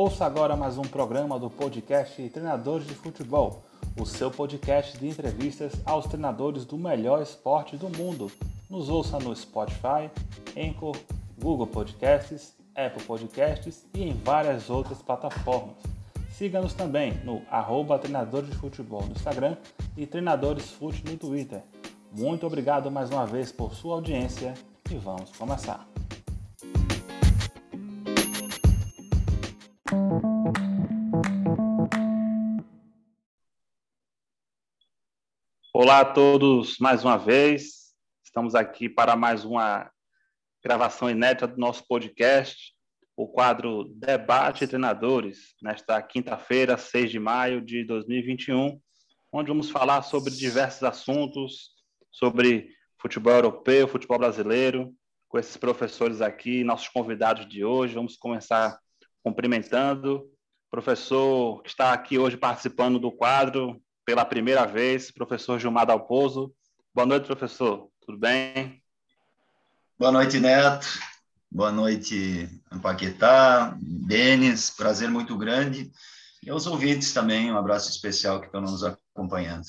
Ouça agora mais um programa do podcast Treinadores de Futebol, o seu podcast de entrevistas aos treinadores do melhor esporte do mundo. Nos ouça no Spotify, Anchor, Google Podcasts, Apple Podcasts e em várias outras plataformas. Siga-nos também no arroba Treinadores de Futebol no Instagram e Treinadores Fute no Twitter. Muito obrigado mais uma vez por sua audiência e vamos começar. Olá a todos mais uma vez. Estamos aqui para mais uma gravação inédita do nosso podcast, o quadro Debate Treinadores, nesta quinta-feira, 6 de maio de 2021, onde vamos falar sobre diversos assuntos, sobre futebol europeu, futebol brasileiro, com esses professores aqui, nossos convidados de hoje. Vamos começar cumprimentando o professor que está aqui hoje participando do quadro pela primeira vez, professor Gilmar Dalpozo. Boa noite, professor. Tudo bem? Boa noite, Neto. Boa noite, Paquetá, Denis. Prazer muito grande. E aos ouvintes também, um abraço especial que estão nos acompanhando.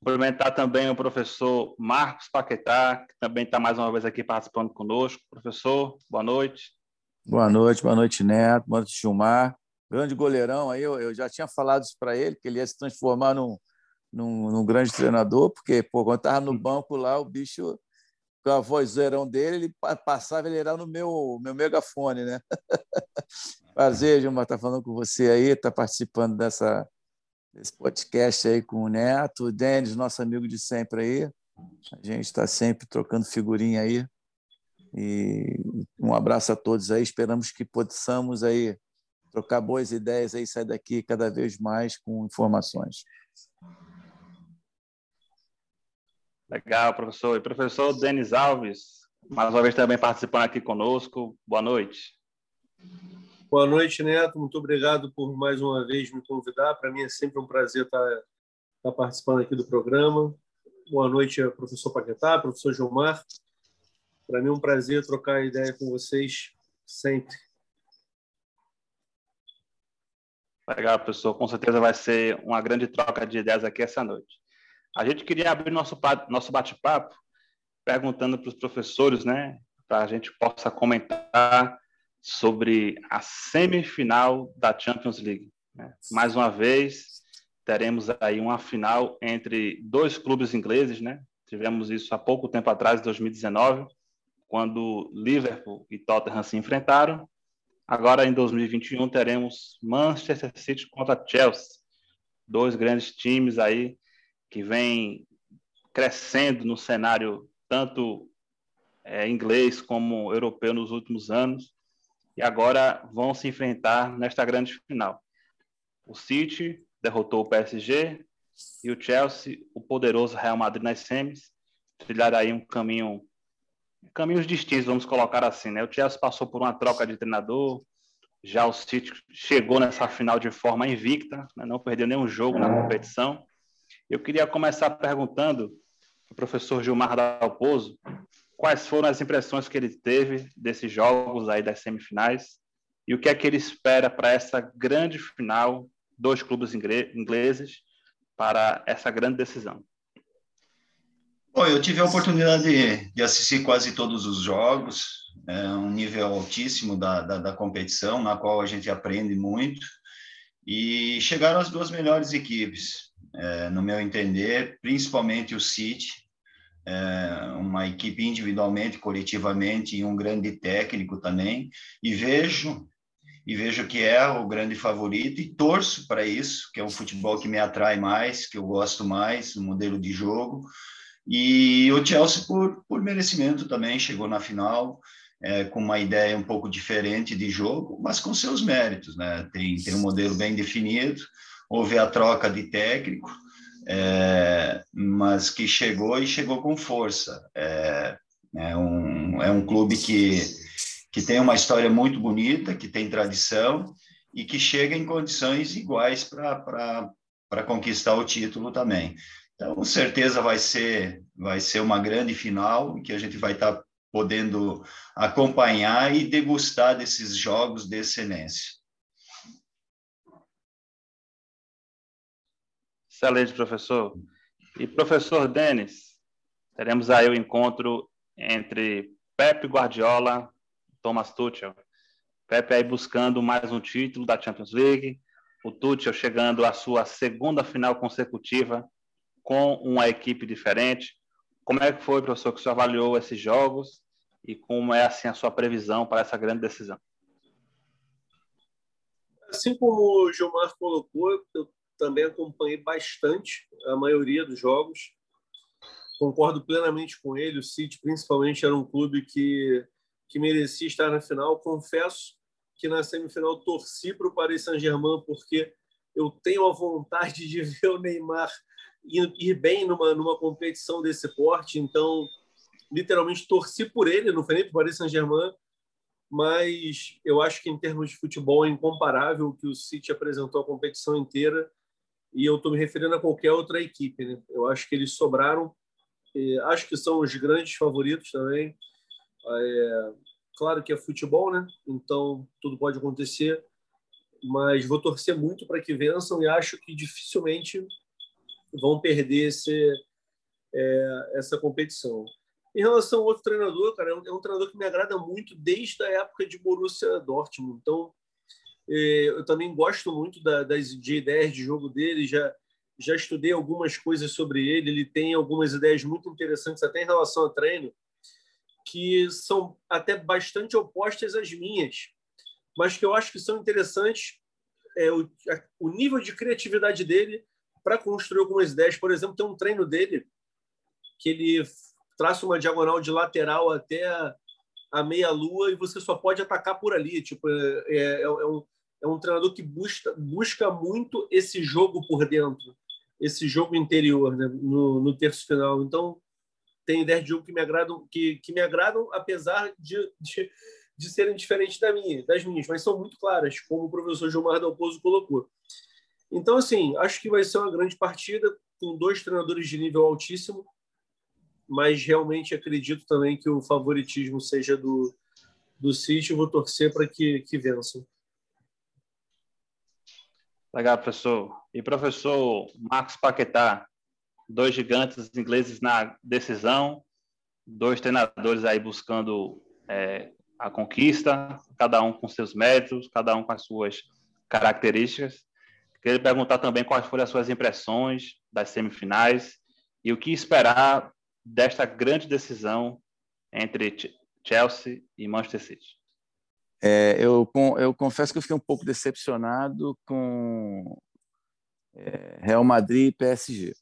Cumprimentar também o professor Marcos Paquetá, que também está mais uma vez aqui participando conosco. Professor, boa noite. Boa noite, boa noite, Neto, boa noite, Gilmar. Grande goleirão aí, eu, eu já tinha falado isso para ele, que ele ia se transformar num, num, num grande treinador, porque pô, quando estava no banco lá, o bicho, com a vozeirão dele, ele passava, ele era no meu, meu megafone, né? Prazer, Gilmar, estar tá falando com você aí, estar tá participando dessa, esse podcast aí com o Neto, o Denis, nosso amigo de sempre aí. A gente está sempre trocando figurinha aí. E um abraço a todos aí. Esperamos que possamos aí trocar boas ideias aí, sair daqui cada vez mais com informações. Legal, professor. E professor Denis Alves, mais uma vez também participando aqui conosco. Boa noite. Boa noite, Neto. Muito obrigado por mais uma vez me convidar. Para mim é sempre um prazer estar, estar participando aqui do programa. Boa noite, professor Paquetá, professor Gilmar. Para mim é um prazer trocar ideia com vocês sempre. Legal, professor. Com certeza vai ser uma grande troca de ideias aqui essa noite. A gente queria abrir nosso, nosso bate-papo perguntando para os professores, né, para a gente possa comentar sobre a semifinal da Champions League. Né? Mais uma vez, teremos aí uma final entre dois clubes ingleses, né? Tivemos isso há pouco tempo atrás, 2019, quando Liverpool e Tottenham se enfrentaram. Agora, em 2021, teremos Manchester City contra Chelsea. Dois grandes times aí que vêm crescendo no cenário tanto é, inglês como europeu nos últimos anos e agora vão se enfrentar nesta grande final. O City derrotou o PSG e o Chelsea, o poderoso Real Madrid nas semis, trilhar aí um caminho caminhos distintos, vamos colocar assim, né? O Chelsea passou por uma troca de treinador, já o City chegou nessa final de forma invicta, né? não perdeu nenhum jogo na competição. Eu queria começar perguntando ao professor Gilmar Dalpozo quais foram as impressões que ele teve desses jogos aí das semifinais e o que é que ele espera para essa grande final dos clubes ingleses para essa grande decisão. Bom, eu tive a oportunidade de, assistir quase todos os jogos, é um nível altíssimo da, da, da, competição, na qual a gente aprende muito, e chegaram as duas melhores equipes, é, no meu entender, principalmente o City, é, uma equipe individualmente, coletivamente e um grande técnico também. E vejo e vejo que é o grande favorito e torço para isso, que é um futebol que me atrai mais, que eu gosto mais, o modelo de jogo. E o Chelsea, por, por merecimento também, chegou na final é, com uma ideia um pouco diferente de jogo, mas com seus méritos. Né? Tem, tem um modelo bem definido, houve a troca de técnico, é, mas que chegou e chegou com força. É, é, um, é um clube que, que tem uma história muito bonita, que tem tradição e que chega em condições iguais para conquistar o título também. Então, com certeza vai ser, vai ser uma grande final, que a gente vai estar podendo acompanhar e degustar desses jogos de excelência. Excelente, professor. E professor Denis, teremos aí o encontro entre Pepe Guardiola e Thomas Tuchel. Pepe aí buscando mais um título da Champions League, o Tuchel chegando à sua segunda final consecutiva com uma equipe diferente. Como é que foi, professor, que o senhor avaliou esses jogos e como é assim a sua previsão para essa grande decisão? Assim como o Gilmar colocou, eu também acompanhei bastante a maioria dos jogos. Concordo plenamente com ele. O City, principalmente, era um clube que, que merecia estar na final. Confesso que na semifinal torci para o Paris Saint-Germain, porque eu tenho a vontade de ver o Neymar ir, bem numa, numa competição desse porte. Então, literalmente torci por ele, não foi nem para o Paris Saint-Germain, mas eu acho que em termos de futebol é incomparável o que o City apresentou a competição inteira e eu estou me referindo a qualquer outra equipe. Né? Eu acho que eles sobraram, acho que são os grandes favoritos também. É, claro que é futebol, né? então tudo pode acontecer, mas vou torcer muito para que vençam e acho que dificilmente vão perder esse, é, essa competição. Em relação ao outro treinador, cara, é um, é um, treinador que me agrada muito desde a época de Borussia Dortmund. Então, é, eu também gosto muito da, das de ideias de jogo dele, já já estudei algumas coisas sobre ele, ele tem algumas ideias muito interessantes até em relação ao treino, que são até bastante opostas às minhas, mas que eu acho que são interessantes é, o, o nível de criatividade dele para construir algumas ideias. Por exemplo, tem um treino dele que ele traça uma diagonal de lateral até a meia-lua e você só pode atacar por ali. Tipo, é, é, é um, é um treinador que busca, busca muito esse jogo por dentro, esse jogo interior né, no, no terço final. Então, tem ideias de jogo que me agradam, que, que me agradam apesar de, de, de serem diferentes da minha, das minhas, mas são muito claras, como o professor Gilmar Dalpozo colocou. Então, assim, acho que vai ser uma grande partida com dois treinadores de nível altíssimo, mas realmente acredito também que o favoritismo seja do, do City. Vou torcer para que, que vençam. Legal, professor. E professor Marcos Paquetá, dois gigantes ingleses na decisão, dois treinadores aí buscando é, a conquista, cada um com seus méritos, cada um com as suas características. Queria perguntar também quais foram as suas impressões das semifinais e o que esperar desta grande decisão entre Chelsea e Manchester City? É, eu, eu confesso que eu fiquei um pouco decepcionado com é, Real Madrid e PSG,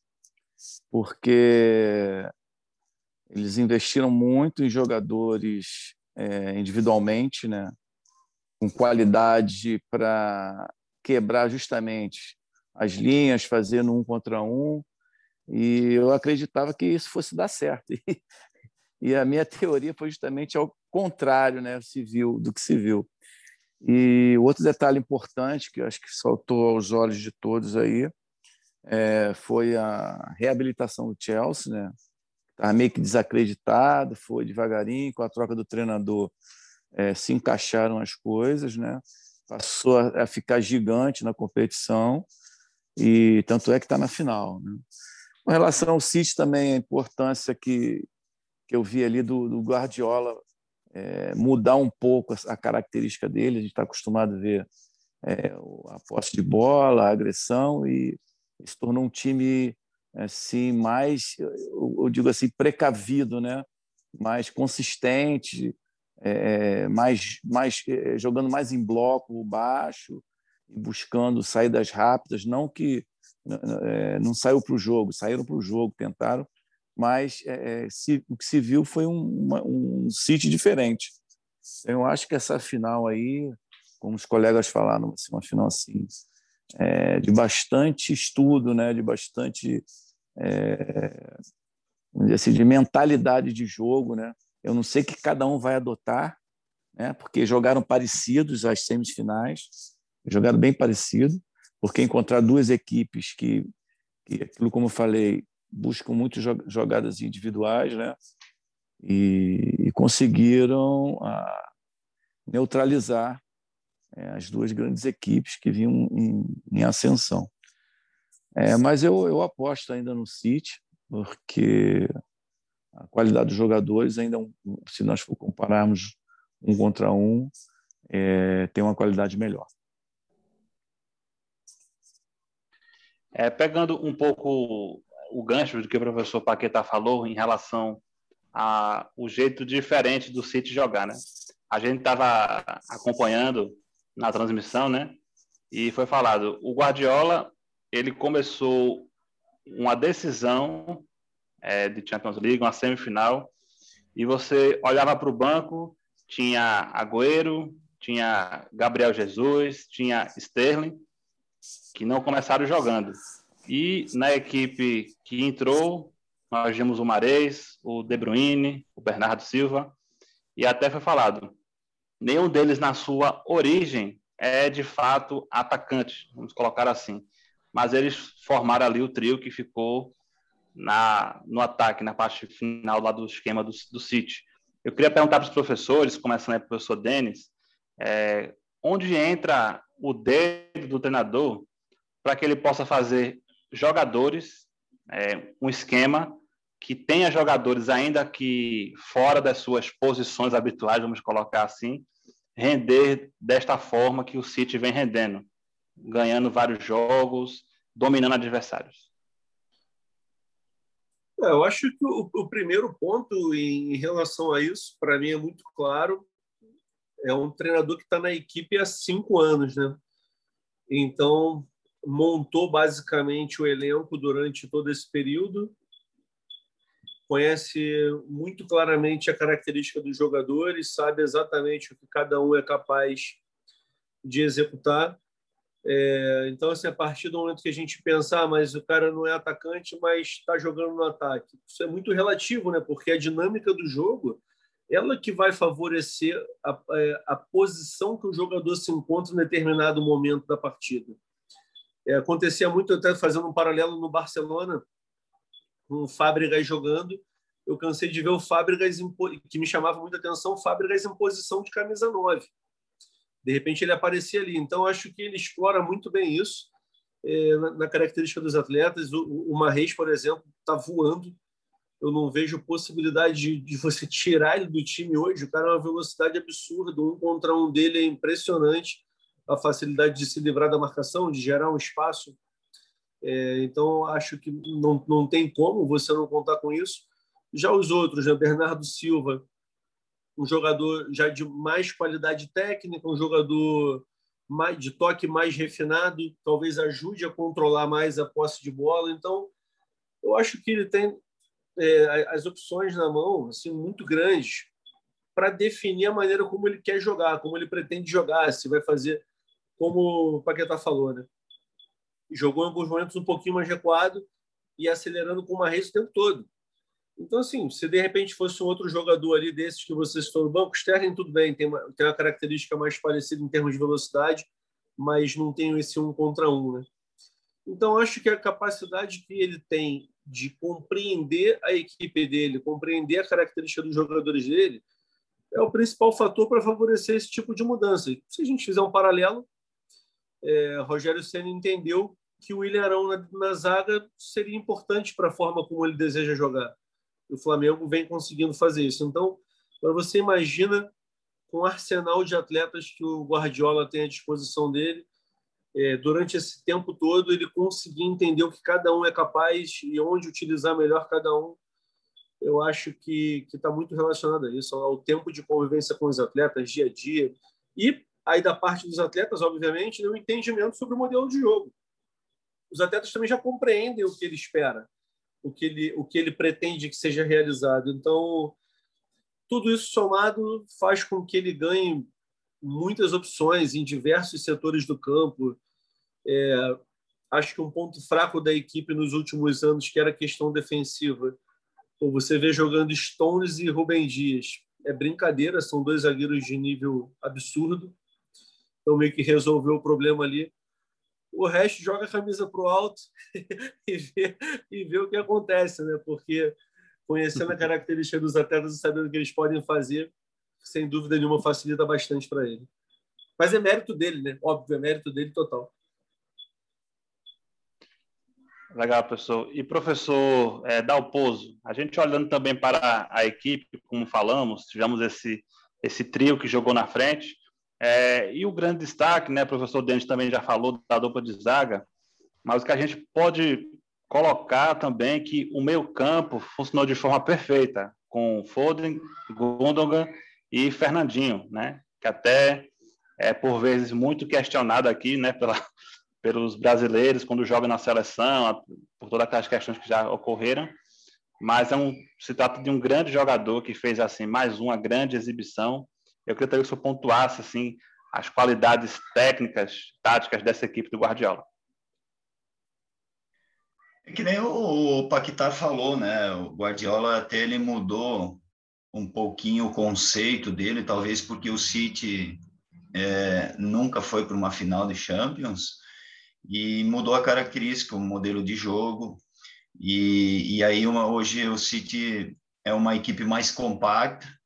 porque eles investiram muito em jogadores é, individualmente, né, com qualidade para quebrar justamente as linhas, fazendo um contra um, e eu acreditava que isso fosse dar certo. E, a minha teoria foi justamente ao contrário, né, viu, do que se viu. E outro detalhe importante que acho que saltou aos olhos de todos aí é, foi a reabilitação do Chelsea, né? Estava meio que desacreditado, foi devagarinho, com a troca do treinador é, se encaixaram as coisas, né? Passou a, a ficar gigante na competição e tanto é que está na final. Né? Com relação ao City também, a importância que, que eu vi ali do, do Guardiola é, mudar um pouco a, característica dele. A gente está acostumado a ver é, a posse de bola, a agressão, e se tornou um time assim mais, eu, eu digo assim, precavido, né? mais consistente, é, mais, mais é, jogando mais em bloco baixo, buscando saídas rápidas, não que é, não saiu para o jogo, saíram para o jogo, tentaram, mas é, é, se, o que se viu foi um, uma, um City diferente. Eu acho que essa final aí, como os colegas falaram, assim, uma final assim, é, de bastante estudo, né, de bastante é, assim, de mentalidade de jogo, né? Eu não sei que cada um vai adotar, né? Porque jogaram parecidos as semifinais, jogaram bem parecido porque encontrar duas equipes que, que aquilo como eu falei, buscam muito jogadas individuais, né? E, e conseguiram ah, neutralizar é, as duas grandes equipes que vinham em, em ascensão. É, mas eu, eu aposto ainda no City, porque a qualidade dos jogadores ainda, se nós for compararmos um contra um, é, tem uma qualidade melhor. É, pegando um pouco o gancho do que o professor Paquetá falou em relação ao jeito diferente do City jogar, né? A gente estava acompanhando na transmissão, né? E foi falado, o Guardiola ele começou uma decisão é, de Champions League, uma semifinal, e você olhava para o banco, tinha Agüero, tinha Gabriel Jesus, tinha Sterling, que não começaram jogando. E na equipe que entrou, nós vimos o Mares, o De Bruyne, o Bernardo Silva, e até foi falado, nenhum deles na sua origem é de fato atacante, vamos colocar assim. Mas eles formaram ali o trio que ficou na, no ataque, na parte final lá do esquema do, do City. Eu queria perguntar para os professores, começando aí para o professor Denis, é, onde entra o dedo do treinador para que ele possa fazer jogadores, é, um esquema que tenha jogadores ainda que fora das suas posições habituais, vamos colocar assim, render desta forma que o City vem rendendo, ganhando vários jogos, dominando adversários. É, eu acho que o, o primeiro ponto em relação a isso, para mim, é muito claro. É um treinador que está na equipe há cinco anos, né? Então, montou basicamente o elenco durante todo esse período, conhece muito claramente a característica dos jogadores, sabe exatamente o que cada um é capaz de executar. É, então, assim, a partir do momento que a gente pensar, ah, mas o cara não é atacante, mas está jogando no ataque, isso é muito relativo, né? Porque a dinâmica do jogo, ela que vai favorecer a, é, a posição que o jogador se encontra em determinado momento da partida. É, acontecia muito, até fazendo um paralelo no Barcelona, com o Fábricas jogando, eu cansei de ver o Fábricas, que me chamava muita atenção, o Fábricas em posição de camisa 9 de repente ele aparecia ali. Então, acho que ele explora muito bem isso é, na, característica dos atletas. O, o Marreis, por exemplo, está voando. Eu não vejo possibilidade de, de, você tirar ele do time hoje. O cara é uma velocidade absurda. Um contra um dele é impressionante. A facilidade de se livrar da marcação, de gerar um espaço. É, então, acho que não, não tem como você não contar com isso. Já os outros, né? Bernardo Silva, um jogador já de mais qualidade técnica, um jogador mais, de toque mais refinado, talvez ajude a controlar mais a posse de bola. Então, eu acho que ele tem é, as opções na mão assim muito grandes para definir a maneira como ele quer jogar, como ele pretende jogar, se vai fazer como o Paquetá falou, né? Jogou em alguns momentos um pouquinho mais recuado e acelerando com uma rede o tempo todo. Então, assim, se de repente fosse um outro jogador ali desses que vocês estão no banco, Sterling tudo bem, tem uma, tem uma característica mais parecida em termos de velocidade, mas não tem esse um contra um, né? Então, acho que a capacidade que ele tem de compreender a equipe dele, compreender a característica dos jogadores dele, é o principal fator para favorecer esse tipo de mudança. Se a gente fizer um paralelo, é, Rogério Senna entendeu que o William Arão na, na zaga seria importante para a forma como ele deseja jogar o Flamengo vem conseguindo fazer isso. Então, para você imagina com o arsenal de atletas que o Guardiola tem à disposição dele, é, durante esse tempo todo ele conseguir entender o que cada um é capaz e onde utilizar melhor cada um. Eu acho que está muito relacionado a isso, ao tempo de convivência com os atletas, dia a dia. E aí, da parte dos atletas, obviamente, o um entendimento sobre o modelo de jogo. Os atletas também já compreendem o que ele espera o que ele, o que ele pretende que seja realizado. Então, tudo isso somado faz com que ele ganhe muitas opções em diversos setores do campo. É, acho que um ponto fraco da equipe nos últimos anos, que era a questão defensiva. você vê jogando Stones e Rubem Dias. É brincadeira, são dois zagueiros de nível absurdo. Então, meio que resolveu o problema ali o resto joga a camisa para o alto e, vê, e vê o que acontece, né? Porque conhecendo a característica dos atletas e sabendo o que eles podem fazer, sem dúvida nenhuma facilita bastante para ele. Mas é mérito dele, né? Óbvio, é mérito dele total. Legal, professor. E professor é, Dalpozo, a gente olhando também para a equipe, como falamos, tivemos esse, esse trio que jogou na frente, é, e o grande destaque, né, o professor Dente também já falou da dupla de zaga, mas o que a gente pode colocar também é que o meio campo funcionou de forma perfeita, com Foden, Gundogan e Fernandinho, né, que até é por vezes muito questionado aqui, né, pela, pelos brasileiros quando jogam na seleção, por todas aquelas questões que já ocorreram, mas é um, se trata de um grande jogador que fez assim mais uma grande exibição eu queria que o senhor pontuasse assim, as qualidades técnicas, táticas dessa equipe do Guardiola. É que nem o Paquitar falou, né? O Guardiola até ele mudou um pouquinho o conceito dele, talvez porque o City é, nunca foi para uma final de Champions e mudou a característica, o modelo de jogo. E, e aí uma, hoje o City é uma equipe mais compacta,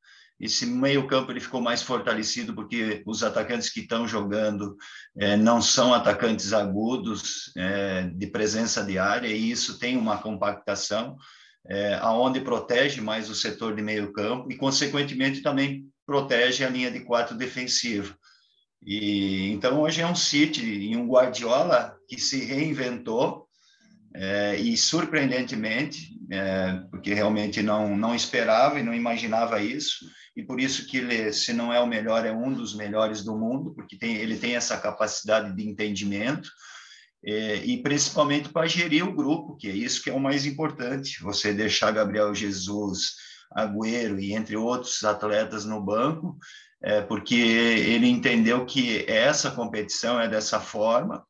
esse meio-campo ele ficou mais fortalecido porque os atacantes que estão jogando é, não são atacantes agudos é, de presença de área e isso tem uma compactação é, aonde protege mais o setor de meio-campo e consequentemente também protege a linha de quatro defensiva. E então hoje é um City e um Guardiola que se reinventou é, e surpreendentemente, é, porque realmente não não esperava e não imaginava isso e por isso que ele, se não é o melhor, é um dos melhores do mundo, porque tem, ele tem essa capacidade de entendimento, é, e principalmente para gerir o grupo, que é isso que é o mais importante, você deixar Gabriel Jesus, Agüero e entre outros atletas no banco, é, porque ele entendeu que essa competição é dessa forma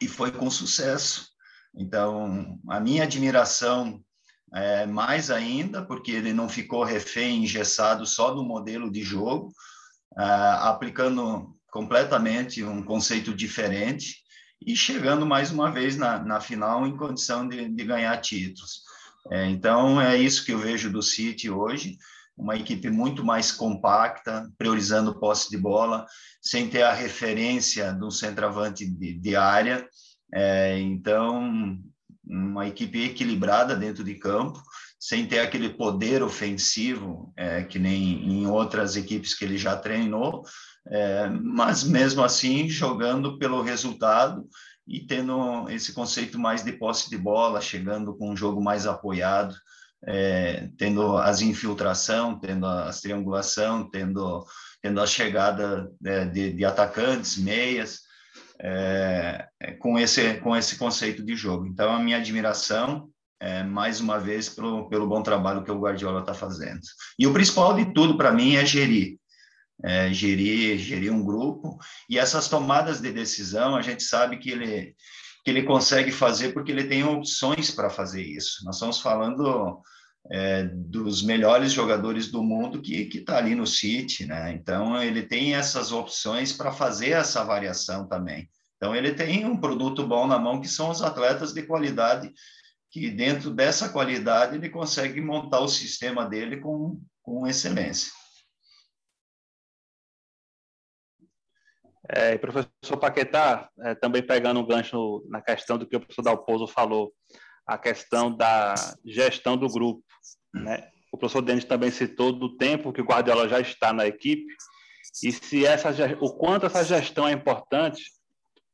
e foi com sucesso. Então, a minha admiração é, mais ainda, porque ele não ficou refém, engessado só do modelo de jogo, é, aplicando completamente um conceito diferente e chegando mais uma vez na, na final em condição de, de ganhar títulos. É, então, é isso que eu vejo do City hoje, uma equipe muito mais compacta, priorizando posse de bola, sem ter a referência do centroavante de, de área. É, então, uma equipe equilibrada dentro de campo, sem ter aquele poder ofensivo é, que nem em outras equipes que ele já treinou, é, mas mesmo assim jogando pelo resultado e tendo esse conceito mais de posse de bola, chegando com um jogo mais apoiado, é, tendo as infiltração, tendo as triangulação, tendo tendo a chegada é, de, de atacantes, meias, é, é, com, esse, com esse conceito de jogo. Então, a minha admiração é, mais uma vez, pelo, pelo bom trabalho que o Guardiola está fazendo. E o principal de tudo para mim é gerir. É, gerir, gerir um grupo. E essas tomadas de decisão, a gente sabe que ele, que ele consegue fazer porque ele tem opções para fazer isso. Nós estamos falando é, dos melhores jogadores do mundo que está ali no City, né? Então ele tem essas opções para fazer essa variação também. Então ele tem um produto bom na mão que são os atletas de qualidade que dentro dessa qualidade ele consegue montar o sistema dele com, com excelência. É, professor Paquetá, é, também pegando um gancho na questão do que o professor Dalpozo falou, a questão da gestão do grupo. Né? O professor Denis também citou do tempo que o Guardiola já está na equipe e se essa, o quanto essa gestão é importante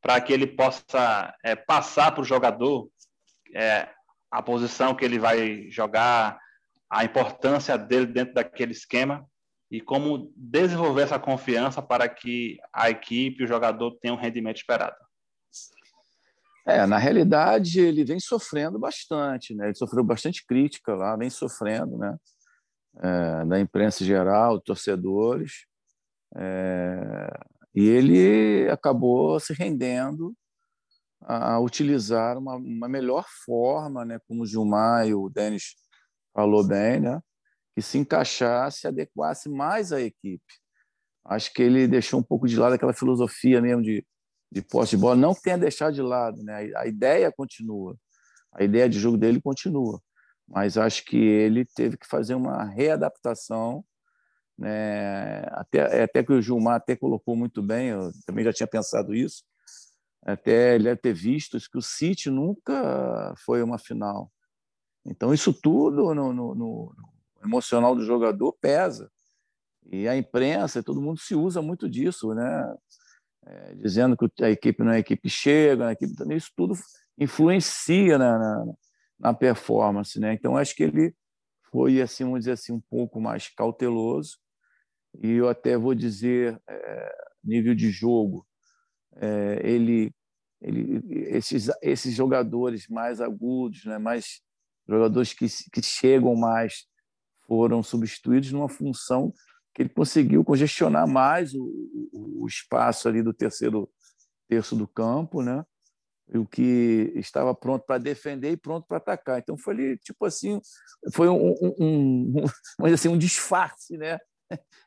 para que ele possa é, passar para o jogador é, a posição que ele vai jogar, a importância dele dentro daquele esquema e como desenvolver essa confiança para que a equipe, o jogador tenha um rendimento esperado. É, na realidade, ele vem sofrendo bastante, né? Ele sofreu bastante crítica lá, vem sofrendo, né? É, da imprensa geral, torcedores. É, e ele acabou se rendendo a utilizar uma, uma melhor forma, né? Como o Gilmar e o Denis falou bem, né? Que se encaixasse, adequasse mais à equipe. Acho que ele deixou um pouco de lado aquela filosofia mesmo de de posse de bola, não tenha deixado de lado, né? A ideia continua, a ideia de jogo dele continua, mas acho que ele teve que fazer uma readaptação né? até, até que o Gilmar até colocou muito bem, eu também já tinha pensado isso, até ele ter visto que o City nunca foi uma final. Então, isso tudo no, no, no emocional do jogador pesa. E a imprensa, todo mundo se usa muito disso, né? É, dizendo que a equipe não é equipe chega, a equipe isso tudo influencia na, na, na, performance, né? Então acho que ele foi assim, vamos dizer assim, um pouco mais cauteloso e eu até vou dizer é, nível de jogo, é, ele, ele, esses, esses jogadores mais agudos, né, mais jogadores que, que chegam mais, foram substituídos numa função que ele conseguiu congestionar mais o, o, espaço ali do terceiro terço do campo, né? o que estava pronto para defender e pronto para atacar. Então foi ali, tipo assim, foi um, um, um, um, assim, um disfarce, né?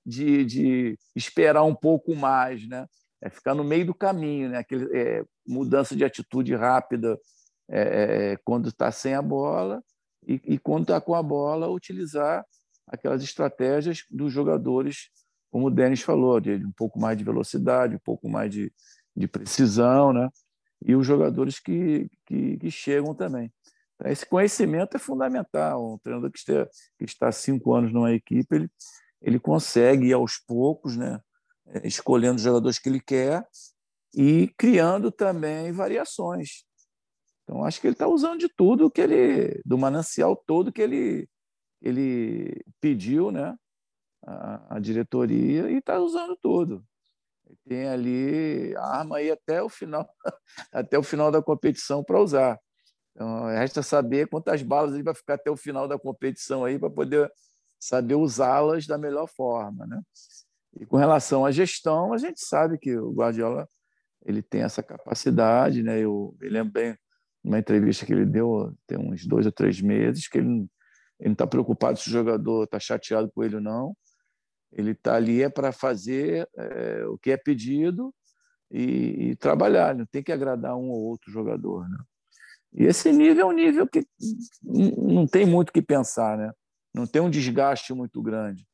de, de esperar um pouco mais, né? É ficar no meio do caminho, né? Aquele, é, mudança de atitude rápida é, é quando está sem a bola e, e quando está com a bola utilizar aquelas estratégias dos jogadores, como o Denis falou, de um pouco mais de velocidade, um pouco mais de, de precisão, né? E os jogadores que, que, que chegam também. Esse conhecimento é fundamental. Um treinador que está, que está cinco anos numa equipe, ele, ele consegue ir aos poucos, né, é, escolhendo os jogadores que ele quer e criando também variações. Então, acho que ele está usando de tudo que ele, do manancial todo que ele, ele pediu, né, a, a diretoria, e está usando tudo. Tem ali arma aí até o final, até o final da competição para usar. Então, resta saber quantas balas ele vai ficar até o final da competição aí para poder saber usá-las da melhor forma, né? E com relação à gestão, a gente sabe que o Guardiola ele tem essa capacidade, né? Eu me lembro bem uma entrevista que ele deu tem uns dois ou três meses que ele, ele não está preocupado se o jogador está chateado com ele ou não. Ele está ali é para fazer é, o que é pedido e, e, trabalhar. Não tem que agradar um ou outro jogador, né? E esse nível é um nível que não tem muito o que pensar, né? não tem um desgaste muito grande.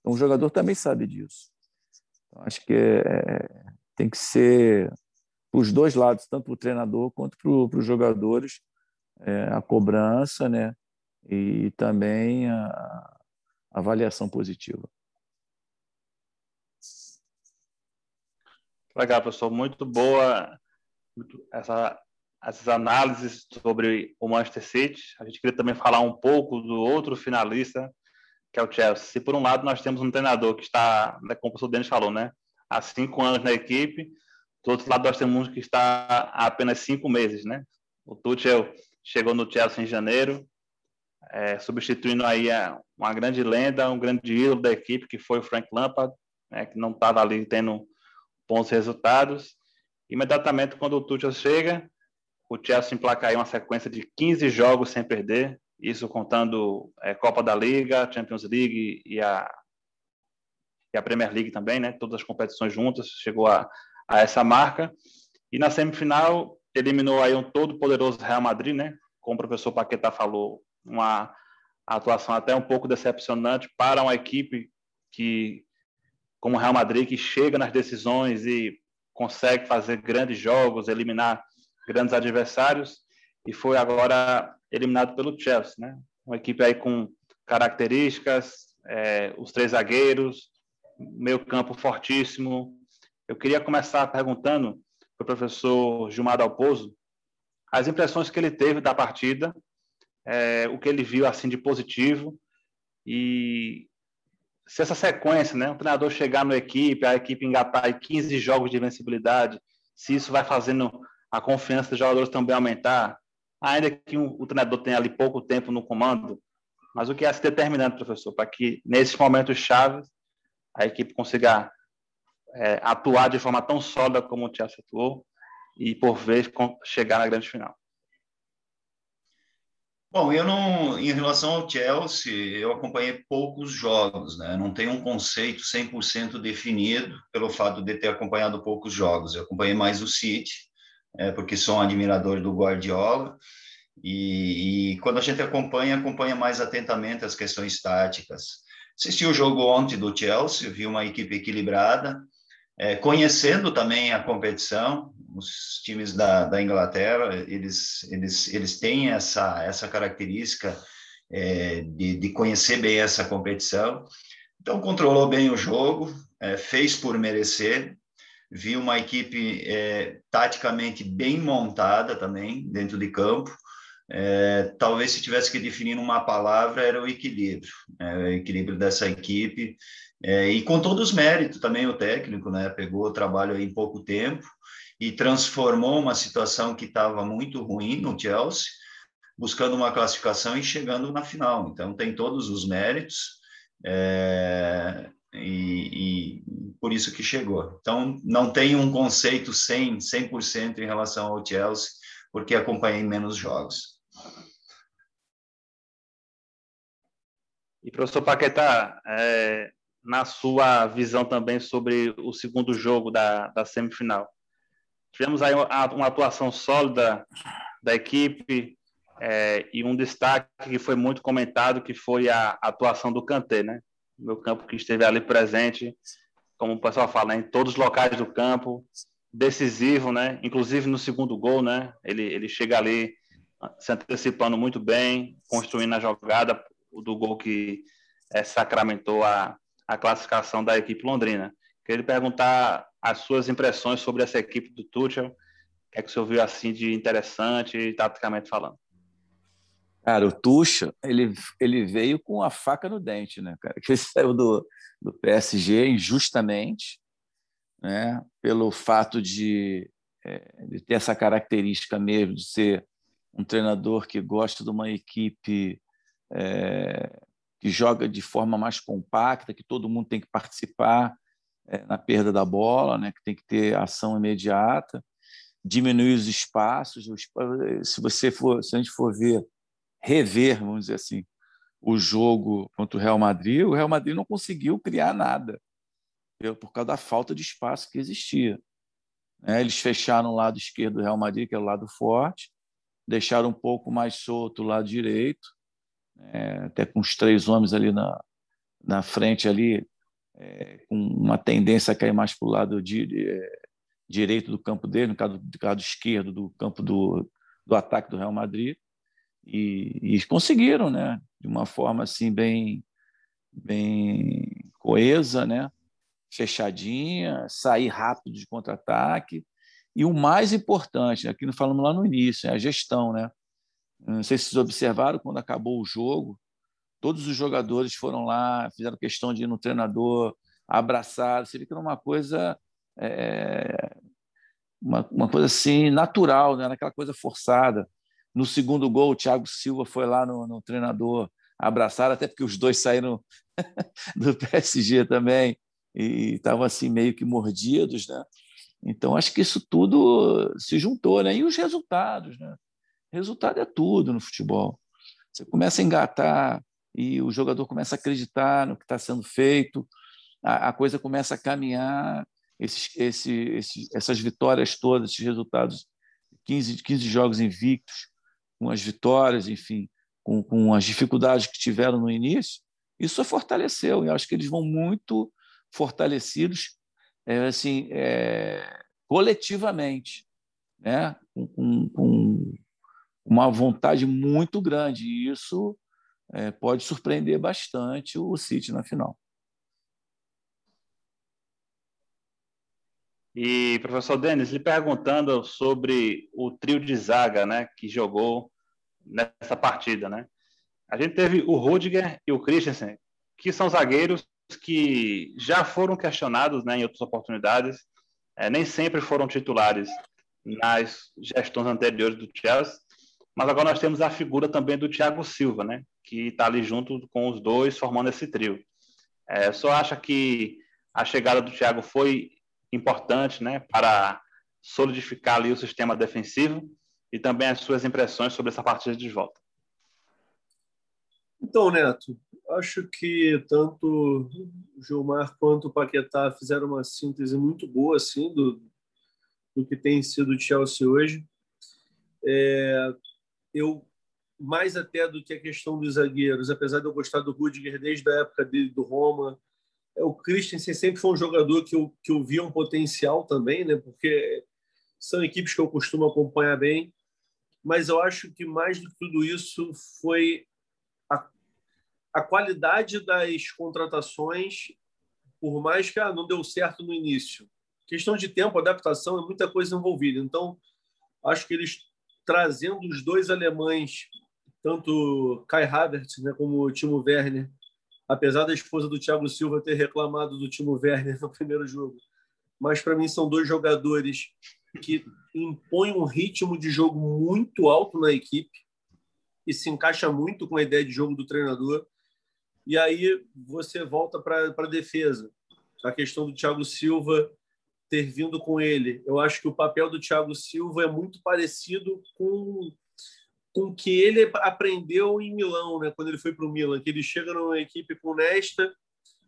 Então, o jogador também sabe disso. Então, acho que é, é tem que ser os dois lados, tanto para o treinador quanto para os jogadores, é, a cobrança né? E também a, avaliação positiva. Legal, professor. Muito boa essa essas análises sobre o Manchester City. A gente queria também falar um pouco do outro finalista, que é o Chelsea. Se por um lado nós temos um treinador que está, né, como o professor Denis falou, né, há cinco anos na equipe, do outro lado nós temos um que está há apenas cinco meses, né? O Tuchel chegou no Chelsea em janeiro, é, substituindo aí uma grande lenda, um grande ídolo da equipe, que foi o Frank Lampard, né, que não estava ali tendo bons resultados. Imediatamente, quando o Tuchel chega, o Chelsea emplaca aí uma sequência de 15 jogos sem perder, isso contando é, Copa da Liga, Champions League e a, e a Premier League também, né? Todas as competições juntas, chegou a, a essa marca. E na semifinal, eliminou aí um todo-poderoso Real Madrid, né? Como o professor Paquetá falou, uma atuação até um pouco decepcionante para uma equipe que, como o Real Madrid, que chega nas decisões e consegue fazer grandes jogos, eliminar grandes adversários e foi agora eliminado pelo Chelsea, né? Uma equipe aí com características, é, os três zagueiros, meio campo fortíssimo. Eu queria começar perguntando para o professor Gilmar Dalpozo as impressões que ele teve da partida, é, o que ele viu assim de positivo e se essa sequência, né, um treinador chegar na equipe, a equipe engatar 15 jogos de invencibilidade, se isso vai fazendo a confiança dos jogadores também aumentar, ainda que um, o treinador tenha ali pouco tempo no comando, mas o que é se determinante, professor, para que nesses momentos chaves a equipe consiga é, atuar de forma tão sólida como o Chelsea atuou e, por vez, chegar na grande final? Bom, eu não, em relação ao Chelsea, eu acompanhei poucos jogos, né? Não tenho um conceito 100% definido pelo fato de ter acompanhado poucos jogos. Eu acompanhei mais o City, é, porque sou um admirador do Guardiola, E, e, quando a gente acompanha, acompanha mais atentamente as questões táticas. Assisti o jogo ontem do Chelsea, vi uma equipe equilibrada, é, conhecendo também a competição. Os times da, da Inglaterra, eles, eles, eles têm essa, essa característica é, de, de conhecer bem essa competição. Então, controlou bem o jogo, é, fez por merecer, vi uma equipe é, taticamente bem montada também dentro de campo. É, talvez se tivesse que definir uma palavra era o equilíbrio, é, o equilíbrio dessa equipe é, e com todos os méritos também o técnico, né, pegou o trabalho em pouco tempo e transformou uma situação que estava muito ruim no Chelsea, buscando uma classificação e chegando na final. Então tem todos os méritos. É, e, e, por isso que chegou. Então, não tem um conceito 100, 100% em relação ao Chelsea, porque acompanhei menos jogos. E, professor Paquetá, é, na sua visão também sobre o segundo jogo da, da semifinal, tivemos aí uma, atuação sólida da equipe é, e um destaque que foi muito comentado, que foi a atuação do Kanté, né? meu campo que esteve ali presente, como o pessoal fala, em todos os locais do campo, decisivo, né? Inclusive no segundo gol, né? Ele, ele chega ali se antecipando muito bem, construindo a jogada do gol que é, sacramentou a, a classificação da equipe londrina. Queria perguntar as suas impressões sobre essa equipe do Tuchel, o que é que o senhor viu assim de interessante, taticamente falando? Cara, o Tuxa, ele, ele veio com a faca no dente, né, cara? Que ele saiu do, do PSG injustamente, né? Pelo fato de, é, de ter essa característica mesmo de ser um treinador que gosta de uma equipe é, que joga de forma mais compacta, que todo mundo tem que participar é, na perda da bola, né? Que tem que ter ação imediata, diminuir os espaços. Se você for, se a gente for ver rever, vamos dizer assim, o jogo contra o Real Madrid, o Real Madrid não conseguiu criar nada por causa da falta de espaço que existia. Né? Eles fecharam o lado esquerdo do Real Madrid, que é o lado forte, deixaram um pouco mais solto o lado direito, né? até com os três homens ali na, na frente ali, é, com uma tendência a cair mais para o lado de, é, direito do campo dele, no caso do lado esquerdo do campo do, do ataque do Real Madrid e, e conseguiram, né? De uma forma assim bem, bem coesa, né? Fechadinha, sair rápido de contra-ataque e o mais importante, aqui nós falamos lá no início, é a gestão, né? Não sei se vocês observaram quando acabou o jogo, todos os jogadores foram lá, fizeram questão de ir no treinador, abraçar. Você vê que era uma coisa, é, uma, uma coisa assim natural, né? Aquela coisa forçada. No segundo gol, o Thiago Silva foi lá no, no treinador abraçar, até porque os dois saíram do PSG também e estavam assim meio que mordidos, né? Então acho que isso tudo se juntou, né? E os resultados, né? Resultado é tudo no futebol. Você começa a engatar e o jogador começa a acreditar no que está sendo feito, a, a, coisa começa a caminhar. Esses, esse, esse, essas vitórias todas, esses resultados, 15, 15 jogos invictos, com as vitórias, enfim, com, com as dificuldades que tiveram no início, isso fortaleceu. E acho que eles vão muito fortalecidos, é, assim, é, coletivamente, né? Com, com, com, uma vontade muito grande. E isso é, pode surpreender bastante o City na final. E, professor Denis, lhe perguntando sobre o trio de zaga né, que jogou nessa partida, né? A gente teve o Rudiger e o Christensen, que são zagueiros que já foram questionados né, em outras oportunidades, é, nem sempre foram titulares nas gestões anteriores do Chelsea, mas agora nós temos a figura também do Thiago Silva, né, que está ali junto com os dois, formando esse trio. É, só acha que a chegada do Thiago foi importante né, para solidificar ali o sistema defensivo e também as suas impressões sobre essa partida de volta. Então, Neto, acho que tanto o Gilmar quanto o Paquetá fizeram uma síntese muito boa assim, do, do que tem sido o Chelsea hoje. É, eu mais até do que a questão dos zagueiros, apesar de eu gostar do Rudiger desde a época dele do Roma, é, o Christensen sempre foi um jogador que eu, que eu via um potencial também, né? Porque são equipes que eu costumo acompanhar bem, mas eu acho que mais do que tudo isso foi a, a qualidade das contratações, por mais que ah, não deu certo no início. Questão de tempo, adaptação, é muita coisa envolvida. Então, acho que eles trazendo os dois alemães, tanto Kai Havertz né, como o Timo Werner, apesar da esposa do Thiago Silva ter reclamado do Timo Werner no primeiro jogo, mas para mim são dois jogadores que impõem um ritmo de jogo muito alto na equipe e se encaixa muito com a ideia de jogo do treinador. E aí você volta para a defesa. A questão do Thiago Silva ter vindo com ele. Eu acho que o papel do Thiago Silva é muito parecido com com o que ele aprendeu em Milão, né? Quando ele foi para o Milan, que ele chega numa equipe com Nesta,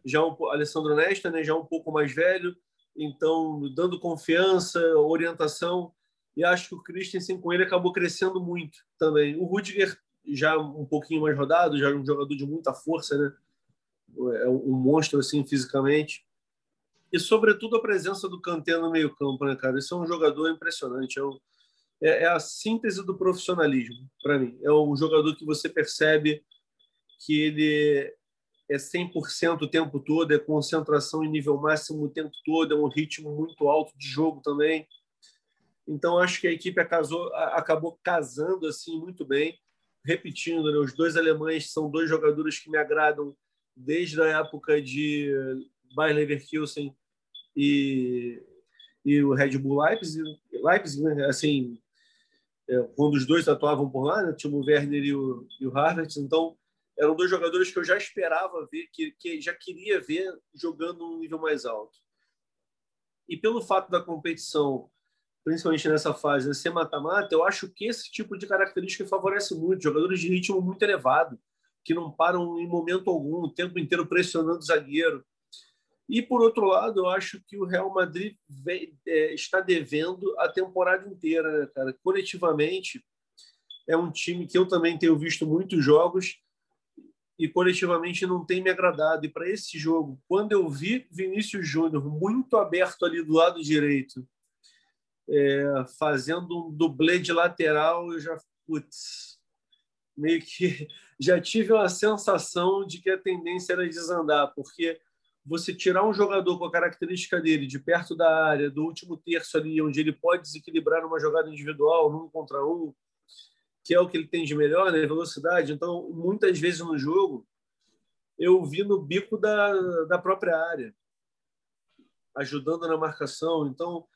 já um Alessandro Nesta, né? Já um pouco mais velho, então dando confiança, orientação. E acho que o Christensen com ele acabou crescendo muito também. O Rudiger já um pouquinho mais rodado, já um jogador de muita força, né? É um monstro assim fisicamente e sobretudo a presença do Kanté no meio campo, né, cara? Esse é um jogador impressionante, é, um, é, é a síntese do profissionalismo para mim. É um jogador que você percebe que ele é 100% o tempo todo, é concentração em nível máximo o tempo todo, é um ritmo muito alto de jogo também. Então acho que a equipe acabou, acabou casando assim muito bem. Repetindo, né, os dois alemães são dois jogadores que me agradam desde a época de Bayer Leverkusen e, e o Red Bull Leipzig, Leipzig né? assim, quando os dois atuavam por lá, né? o Timo Werner e o, e o Harvard, então eram dois jogadores que eu já esperava ver, que, que já queria ver jogando um nível mais alto. E pelo fato da competição, principalmente nessa fase, né, ser mata-mata, eu acho que esse tipo de característica favorece muito. Jogadores de ritmo muito elevado, que não param em momento algum, o tempo inteiro pressionando o zagueiro. E, por outro lado, eu acho que o Real Madrid vem, é, está devendo a temporada inteira, né, cara? Coletivamente, é um time que eu também tenho visto muitos jogos e coletivamente não tem me agradado. E para esse jogo, quando eu vi Vinícius Júnior muito aberto ali do lado direito, é, fazendo um dublê de lateral, eu já, putz, meio que já tive uma sensação de que a tendência era desandar, porque você tirar um jogador com a característica dele de perto da área, do último terço ali, onde ele pode desequilibrar uma jogada individual, num contra um, que é o que ele tem de melhor, né? velocidade. Então, muitas vezes no jogo, eu vi no bico da, da própria área, ajudando na marcação. Então,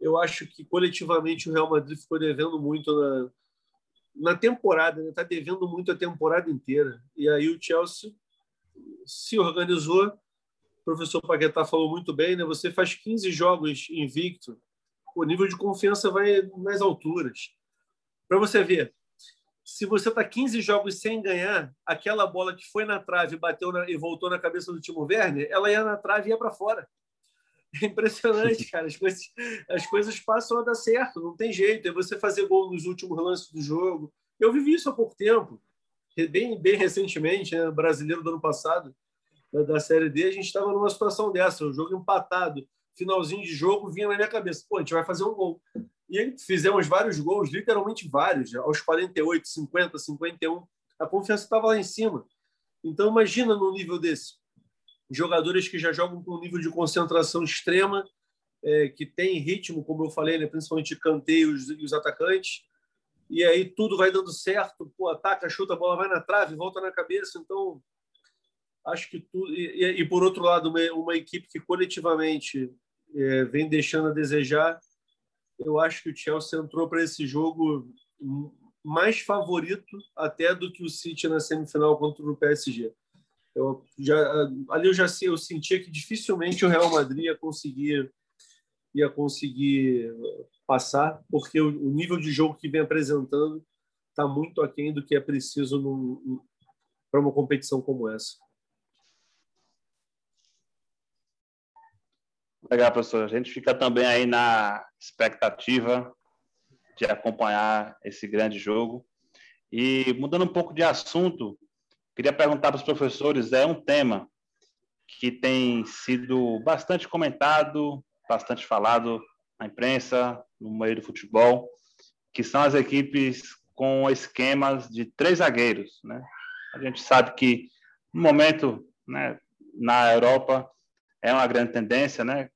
eu acho que coletivamente o Real Madrid ficou devendo muito na, na temporada, está né? devendo muito a temporada inteira. E aí o Chelsea se organizou professor Paquetá falou muito bem, né? Você faz 15 jogos invicto, o nível de confiança vai nas alturas. Para você ver, se você está 15 jogos sem ganhar, aquela bola que foi na trave, bateu na, e voltou na cabeça do Timo Werner, ela ia na trave e ia para fora. É impressionante, cara. As coisas, as coisas passam a dar certo, não tem jeito. É você fazer gol nos últimos lances do jogo. Eu vivi isso há pouco tempo, bem, bem recentemente, né? brasileiro do ano passado da, da Série D, a gente estava numa situação dessa, o jogo empatado, finalzinho de jogo, vinha na minha cabeça, pô, a gente vai fazer um gol. E fizemos vários gols, literalmente vários, aos 48, 50, 51. A confiança estava lá em cima. Então, imagina num nível desse. Jogadores que já jogam com um nível de concentração extrema, é, que tem ritmo, como eu falei, né, principalmente canteios e os atacantes. E aí tudo vai dando certo, pô, ataca, chuta, a bola vai na trave, volta na cabeça. Então, acho que tudo. E, e, por outro lado, uma, uma equipe que coletivamente é, vem deixando a desejar, eu acho que o Chelsea entrou para esse jogo mais favorito até do que o City na semifinal contra o PSG. Eu já, ali eu já eu sentia que dificilmente o Real Madrid ia conseguir ia conseguir passar, porque o, o nível de jogo que vem apresentando está muito aquém do que é preciso para uma competição como essa. Legal, professor. A gente fica também aí na expectativa de acompanhar esse grande jogo. E mudando um pouco de assunto, queria perguntar para os professores, é um tema que tem sido bastante comentado, bastante falado na imprensa, no meio do futebol, que são as equipes com esquemas de três zagueiros, né? A gente sabe que no momento, né, na Europa é uma grande tendência, né?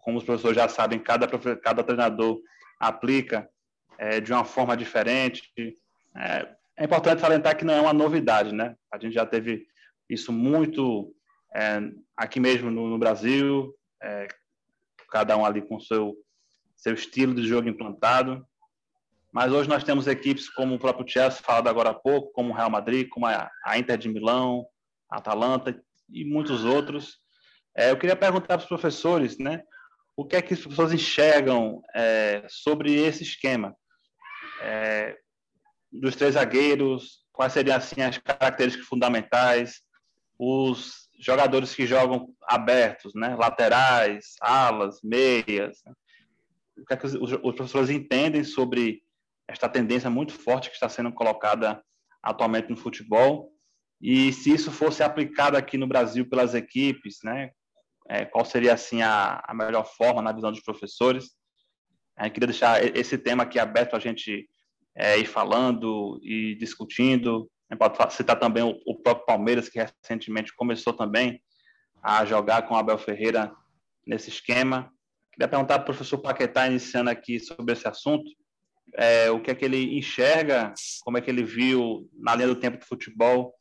Como os professores já sabem, cada cada treinador aplica é, de uma forma diferente. É, é, importante salientar que não é uma novidade, né? A gente já teve isso muito é, aqui mesmo no, no Brasil, é, cada um ali com seu seu estilo de jogo implantado. Mas hoje nós temos equipes como o próprio Chelsea, falado agora há pouco, como o Real Madrid, como a, a Inter de Milão, a Atalanta e muitos outros. É, eu queria perguntar para os professores, né, o que é que as pessoas enxergam é, sobre esse esquema? É, dos três zagueiros, quais seriam assim as características fundamentais, os jogadores que jogam abertos, né, laterais, alas, meias, o que, é que os, os professores entendem sobre esta tendência muito forte que está sendo colocada atualmente no futebol? E se isso fosse aplicado aqui no Brasil pelas equipes, né, é, qual seria assim a, a, melhor forma na visão dos professores? Gente queria deixar esse tema aqui aberto a gente é, ir falando e discutindo. Gente pode citar também o, o, próprio Palmeiras, que recentemente começou também a jogar com Abel Ferreira nesse esquema. Queria perguntar para o professor Paquetá, iniciando aqui sobre esse assunto, é, o que é que ele enxerga, como é que ele viu na linha do tempo do futebol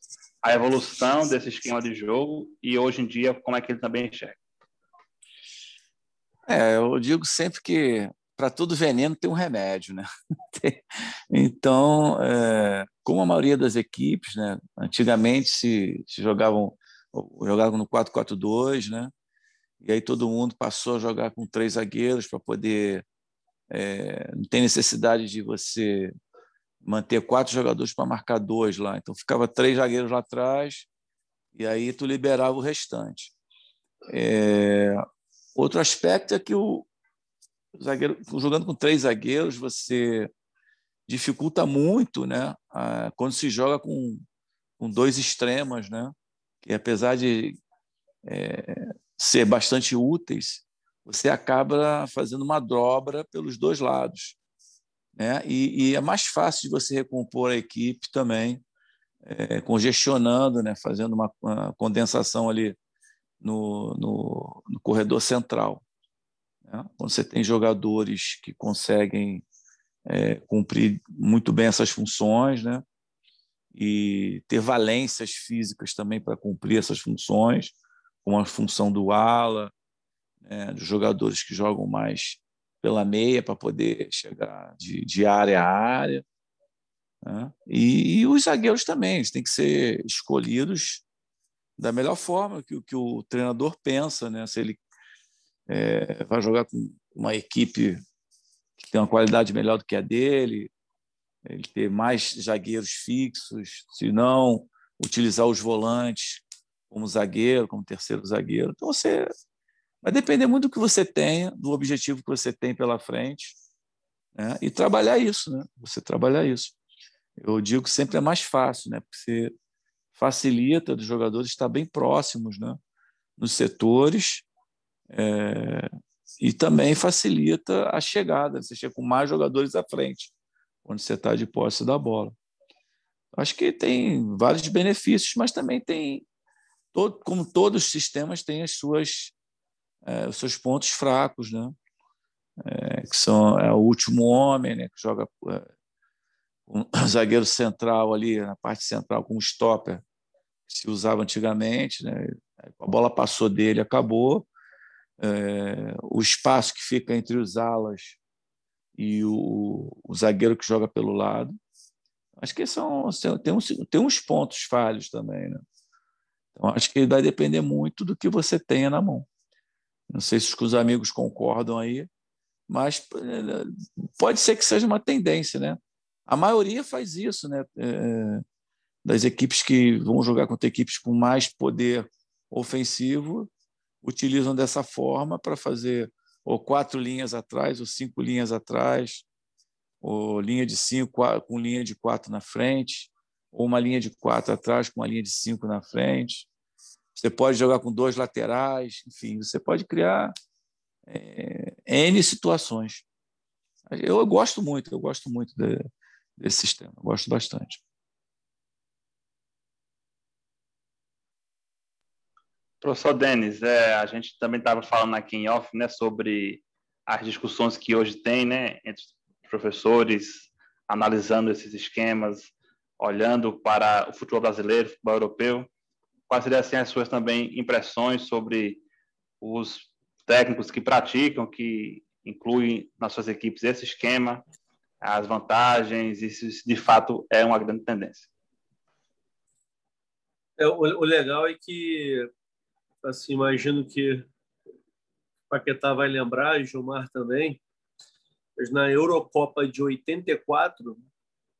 a evolução desse esquema de jogo e hoje em dia como é que ele também enxerga. É, eu digo sempre que para todo veneno tem um remédio, né? então, é, como a maioria das equipes, né, antigamente se, se jogavam jogavam no 4-4-2, né? E aí todo mundo passou a jogar com três zagueiros para poder é, não tem necessidade de você manter quatro jogadores para marcar dois lá. Então ficava três zagueiros lá atrás e aí tu liberava o restante. É... Outro aspecto é que o zagueiro, jogando com três zagueiros, você dificulta muito, né? Quando se joga com, com dois extremos, né? Que apesar de é, ser bastante úteis, você acaba fazendo uma dobra pelos dois lados. Né? E, e é mais fácil de você recompor a equipe também, é, congestionando, né? fazendo uma, uma condensação ali no, no, no corredor central. Né? Quando você tem jogadores que conseguem é, cumprir muito bem essas funções, né? e ter valências físicas também para cumprir essas funções, como a função do ala, né? dos jogadores que jogam mais pela meia para poder chegar de, de área a área. Né? E, e, os zagueiros também, eles têm que ser escolhidos da melhor forma que, que o treinador pensa, né? se ele é, vai jogar com uma equipe que tem uma qualidade melhor do que a dele, ele ter mais zagueiros fixos, se não utilizar os volantes como zagueiro, como terceiro zagueiro. Então você Vai depender muito do que você tenha, do objetivo que você tem pela frente, né? e trabalhar isso, né? Você trabalhar isso. Eu digo que sempre é mais fácil, né? Porque você facilita dos jogadores estar bem próximos, né? Nos setores é... e também facilita a chegada. Você chega com mais jogadores à frente quando você está de posse da bola. Acho que tem vários benefícios, mas também tem, todo, como todos os sistemas, tem as suas é, os seus pontos fracos, né? É, que são é, o último homem, né? que joga é, um zagueiro central ali na parte central como stopper que se usava antigamente, né? A bola passou dele, acabou. É, o espaço que fica entre os alas e o, o zagueiro que joga pelo lado. Acho que são tem uns, tem uns pontos falhos também, né? Então acho que vai depender muito do que você tenha na mão. Não sei se os amigos concordam aí, mas eh, pode ser que seja uma tendência, né? A maioria faz isso, né? É, das equipes que vão jogar contra equipes com mais poder ofensivo, utilizam dessa forma para fazer ou quatro linhas atrás ou cinco linhas atrás, ou linha de cinco com linha de quatro na frente, ou uma linha de quatro atrás com uma linha de cinco na frente. Você pode jogar com dois laterais, enfim, você pode criar é, N situações. Eu gosto muito, eu gosto muito de, desse sistema, gosto bastante. Professor Denis, é, a gente também estava falando aqui em off né, sobre as discussões que hoje tem né, entre professores, analisando esses esquemas, olhando para o futebol brasileiro, futebol europeu. Quais assim, as suas também impressões sobre os técnicos que praticam, que incluem nas suas equipes esse esquema, as vantagens, isso de fato é uma grande tendência. É, o, o legal é que assim, imagino que Paquetá vai lembrar, Gilmar também, mas na Eurocopa de 84,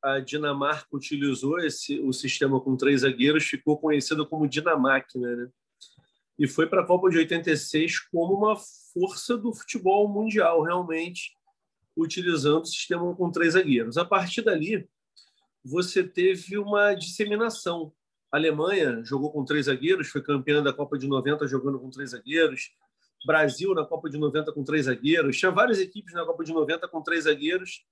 a Dinamarca utilizou esse, o sistema com três zagueiros, ficou conhecido como Dinamáquina, né? E foi para a Copa de 86 como uma força do futebol mundial, realmente, utilizando o sistema com três zagueiros. A partir dali, você teve uma disseminação. A Alemanha jogou com três zagueiros, foi campeã da Copa de 90 jogando com três zagueiros. Brasil na Copa de 90 com três zagueiros. Tinha várias equipes na Copa de 90 com três zagueiros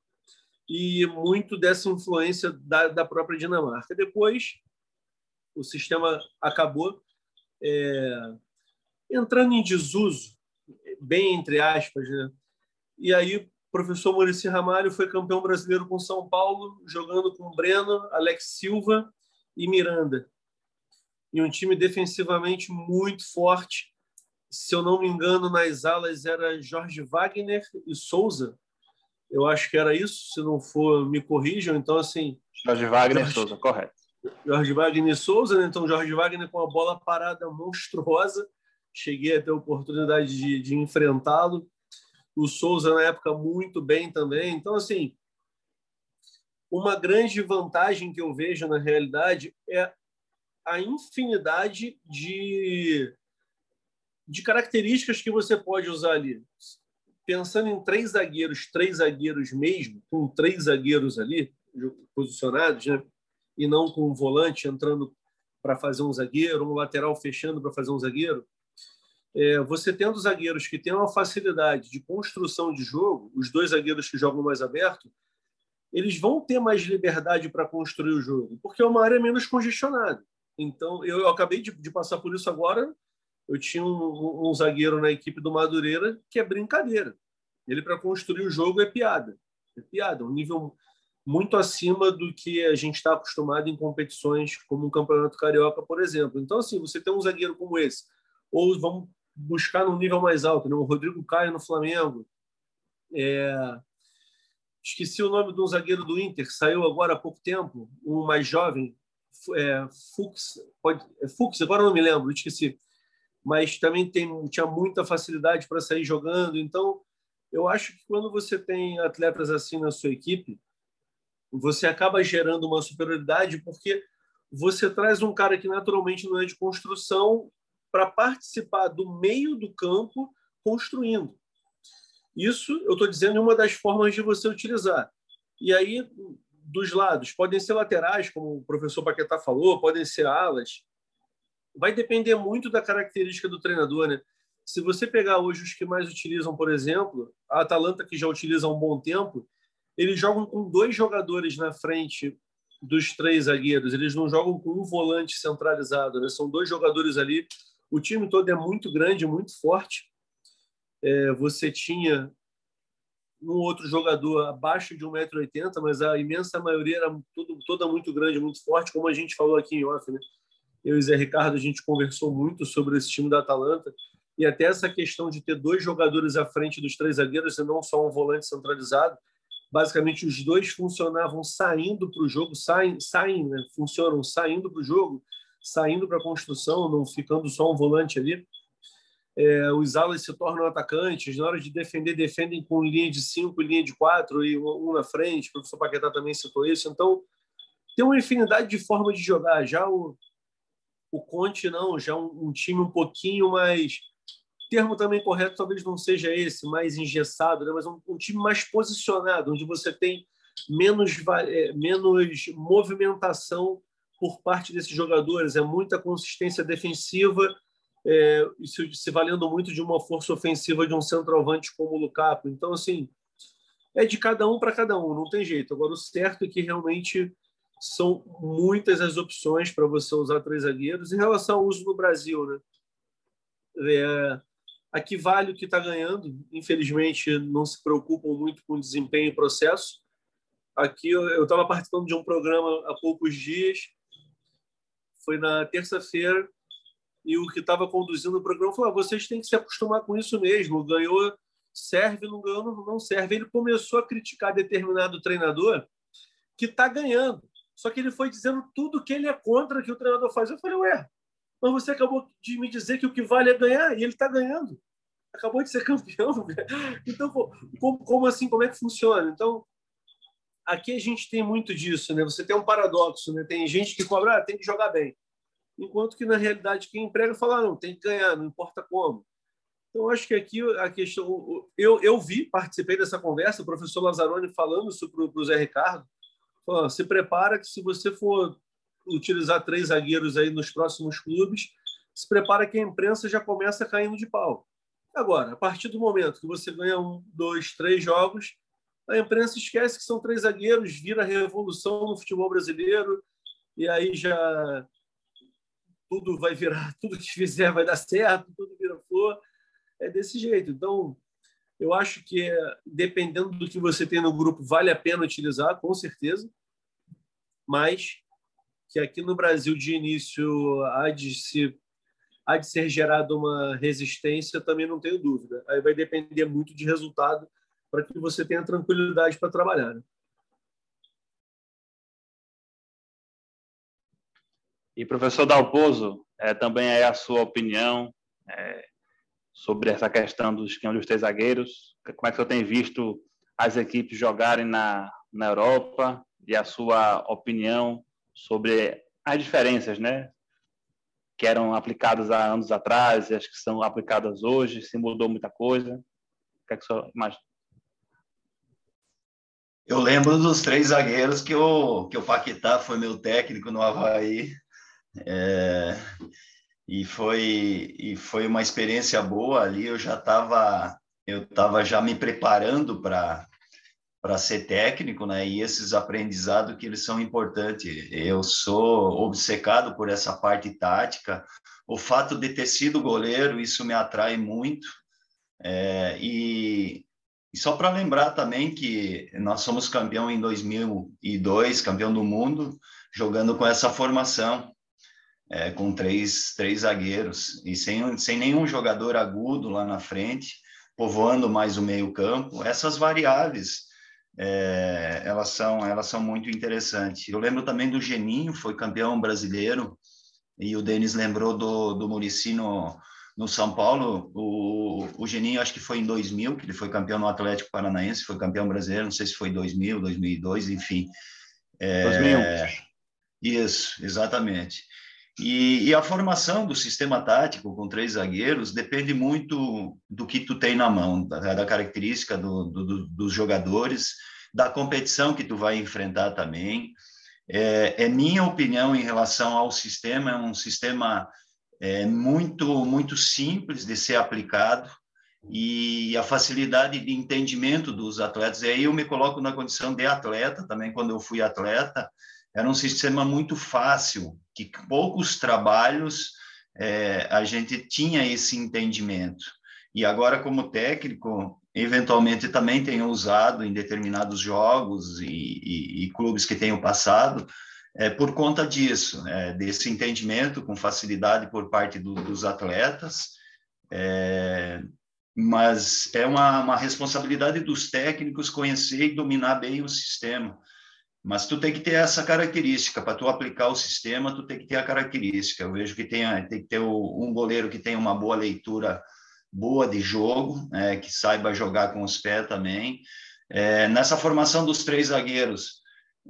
e muito dessa influência da, da própria Dinamarca. Depois, o sistema acabou é, entrando em desuso, bem entre aspas, né? E aí, o professor Maurício Ramalho foi campeão brasileiro com São Paulo, jogando com Breno, Alex Silva e Miranda. E um time defensivamente muito forte. Se eu não me engano, nas alas era Jorge Wagner e Souza. Eu acho que era isso. Se não for, me corrijam. Então, assim. Jorge Wagner e Souza, correto. Jorge Wagner e Souza, né? então Jorge Wagner com a bola parada monstruosa. Cheguei a ter a oportunidade de, de enfrentá-lo. O Souza, na época, muito bem também. Então, assim, uma grande vantagem que eu vejo na realidade é a infinidade de, de características que você pode usar ali. Pensando em três zagueiros, três zagueiros mesmo, com três zagueiros ali posicionados, né? e não com um volante entrando para fazer um zagueiro, um lateral fechando para fazer um zagueiro. É, você tendo zagueiros que têm uma facilidade de construção de jogo, os dois zagueiros que jogam mais aberto, eles vão ter mais liberdade para construir o jogo, porque é uma área menos congestionada. Então, eu, eu acabei de, de, passar por isso agora. Eu tinha um, um, zagueiro na equipe do Madureira que é brincadeira. Ele, para construir o jogo, é piada. É piada, um nível muito acima do que a gente está acostumado em competições como o Campeonato Carioca, por exemplo. Então, assim, você tem um zagueiro como esse, ou vamos buscar num nível mais alto, né? o Rodrigo Caio no Flamengo, é, esqueci o nome de um zagueiro do Inter, saiu agora há pouco tempo, um mais jovem, é, Fux, pode, é Fux, agora não me lembro, esqueci. Mas também tem, tinha muita facilidade para sair jogando. Então, eu acho que quando você tem atletas assim na sua equipe, você acaba gerando uma superioridade porque você traz um cara que naturalmente não é de construção para participar do meio do campo construindo. Isso eu estou dizendo é uma das formas de você utilizar. E aí, dos lados, podem ser laterais, como o professor Paquetá falou, podem ser alas. Vai depender muito da característica do treinador, né? Se você pegar hoje os que mais utilizam, por exemplo, a Atalanta, que já utiliza há um bom tempo, eles jogam com dois jogadores na frente dos três zagueiros, eles não jogam com um volante centralizado, né? são dois jogadores ali. O time todo é muito grande, muito forte, é, você tinha um outro jogador abaixo de 1,80m, mas a imensa maioria era toda muito grande, muito forte, como a gente falou aqui em off. Né? Eu e Zé Ricardo, a gente conversou muito sobre esse time da Atalanta, e até essa questão de ter dois jogadores à frente dos três zagueiros e não só um volante centralizado. Basicamente, os dois funcionavam saindo para o jogo, saem, saem né? funcionam saindo para o jogo, saindo para a construção, não ficando só um volante ali é, os alas se tornam atacantes, na hora de defender, defendem com linha de cinco, linha de quatro e um na frente. O professor Paquetá também citou isso. Então, tem uma infinidade de formas de jogar. Já o, o Conte, não, já um, um time um pouquinho mais. Termo também correto talvez não seja esse, mais engessado, né? mas um, um time mais posicionado, onde você tem menos, é, menos movimentação por parte desses jogadores, é muita consistência defensiva é, se, se, valendo muito de uma força ofensiva de um centroavante como o Lukaku. Então, assim, é de cada um para cada um, não tem jeito. Agora, o certo é que realmente são muitas as opções para você usar três zagueiros. Em relação ao uso no Brasil, né? É, aqui vale o que está ganhando. Infelizmente, não se preocupam muito com desempenho e processo. Aqui eu estava participando de um programa há poucos dias. Foi na terça-feira e o que estava conduzindo o programa falou: ah, vocês têm que se acostumar com isso mesmo. Ganhou, serve, não ganhou, não serve. Ele começou a criticar determinado treinador que está ganhando. Só que ele foi dizendo tudo que ele é contra que o treinador faz. Eu falei, ué, mas você acabou de me dizer que o que vale é ganhar e ele está ganhando. Acabou de ser campeão. Então, como, como assim? Como é que funciona? Então, aqui a gente tem muito disso, né? Você tem um paradoxo, né? Tem gente que cobra, ah, tem que jogar bem enquanto que na realidade quem emprega fala não tem que ganhar, não importa como. Então acho que aqui a questão eu, eu vi, participei dessa conversa, o professor Lazzaroni falando isso para o Zé Ricardo, se prepara que se você for utilizar três zagueiros aí nos próximos clubes, se prepara que a imprensa já começa caindo de pau. Agora, a partir do momento que você ganha um, dois, três jogos, a imprensa esquece que são três zagueiros, vira revolução no futebol brasileiro, e aí já tudo vai virar, tudo que fizer vai dar certo, tudo vira flor. É desse jeito. Então, eu acho que, dependendo do que você tem no grupo, vale a pena utilizar, com certeza. Mas que aqui no Brasil, de início, há de, se, há de ser gerada uma resistência, também não tenho dúvida. Aí vai depender muito de resultado para que você tenha tranquilidade para trabalhar. Né? E professor Dalpozo, é, também é a sua opinião é, sobre essa questão dos esquema dos três zagueiros. Como é que você tem visto as equipes jogarem na, na Europa e a sua opinião sobre as diferenças, né? Que eram aplicadas há anos atrás e as que são aplicadas hoje, se mudou muita coisa. O que é que senhor imagina? Eu lembro dos três zagueiros que o, que o Paquetá foi meu técnico no Havaí é, e foi e foi uma experiência boa ali. Eu já estava eu estava já me preparando para para ser técnico, né? E esses aprendizados que eles são importantes. Eu sou obcecado por essa parte tática. O fato de ter sido goleiro, isso me atrai muito. É, e, e só para lembrar também que nós somos campeão em 2002, campeão do mundo, jogando com essa formação é, com três, três zagueiros e sem, sem nenhum jogador agudo lá na frente, povoando mais o meio campo. Essas variáveis, é, elas, são, elas são muito interessantes. Eu lembro também do Geninho, foi campeão brasileiro, e o Denis lembrou do, do Murici no, no São Paulo. O, o Geninho, acho que foi em 2000, que ele foi campeão no Atlético Paranaense, foi campeão brasileiro, não sei se foi 2000, 2002, enfim. É, 2001. Isso, exatamente. E, e, a formação do sistema tático com três zagueiros depende muito do que tu tem na mão, da, da característica do, do, dos jogadores, da competição que tu vai enfrentar também. É, é, minha opinião em relação ao sistema, é um sistema é, muito, muito simples de ser aplicado e a facilidade de entendimento dos atletas. E aí eu me coloco na condição de atleta também, quando eu fui atleta, era um sistema muito fácil, que poucos trabalhos é, a gente tinha esse entendimento. E agora, como técnico, eventualmente também tenho usado em determinados jogos e, e, e clubes que tenho passado, é, por conta disso, é, desse entendimento com facilidade por parte do, dos atletas, é, mas é uma, uma responsabilidade dos técnicos conhecer e dominar bem o sistema. Mas tu tem que ter essa característica para tu aplicar o sistema, tu tem que ter a característica. Eu vejo que tem, tem que ter um goleiro que tem uma boa leitura boa de jogo, é, que saiba jogar com os pés também. É, nessa formação dos três zagueiros,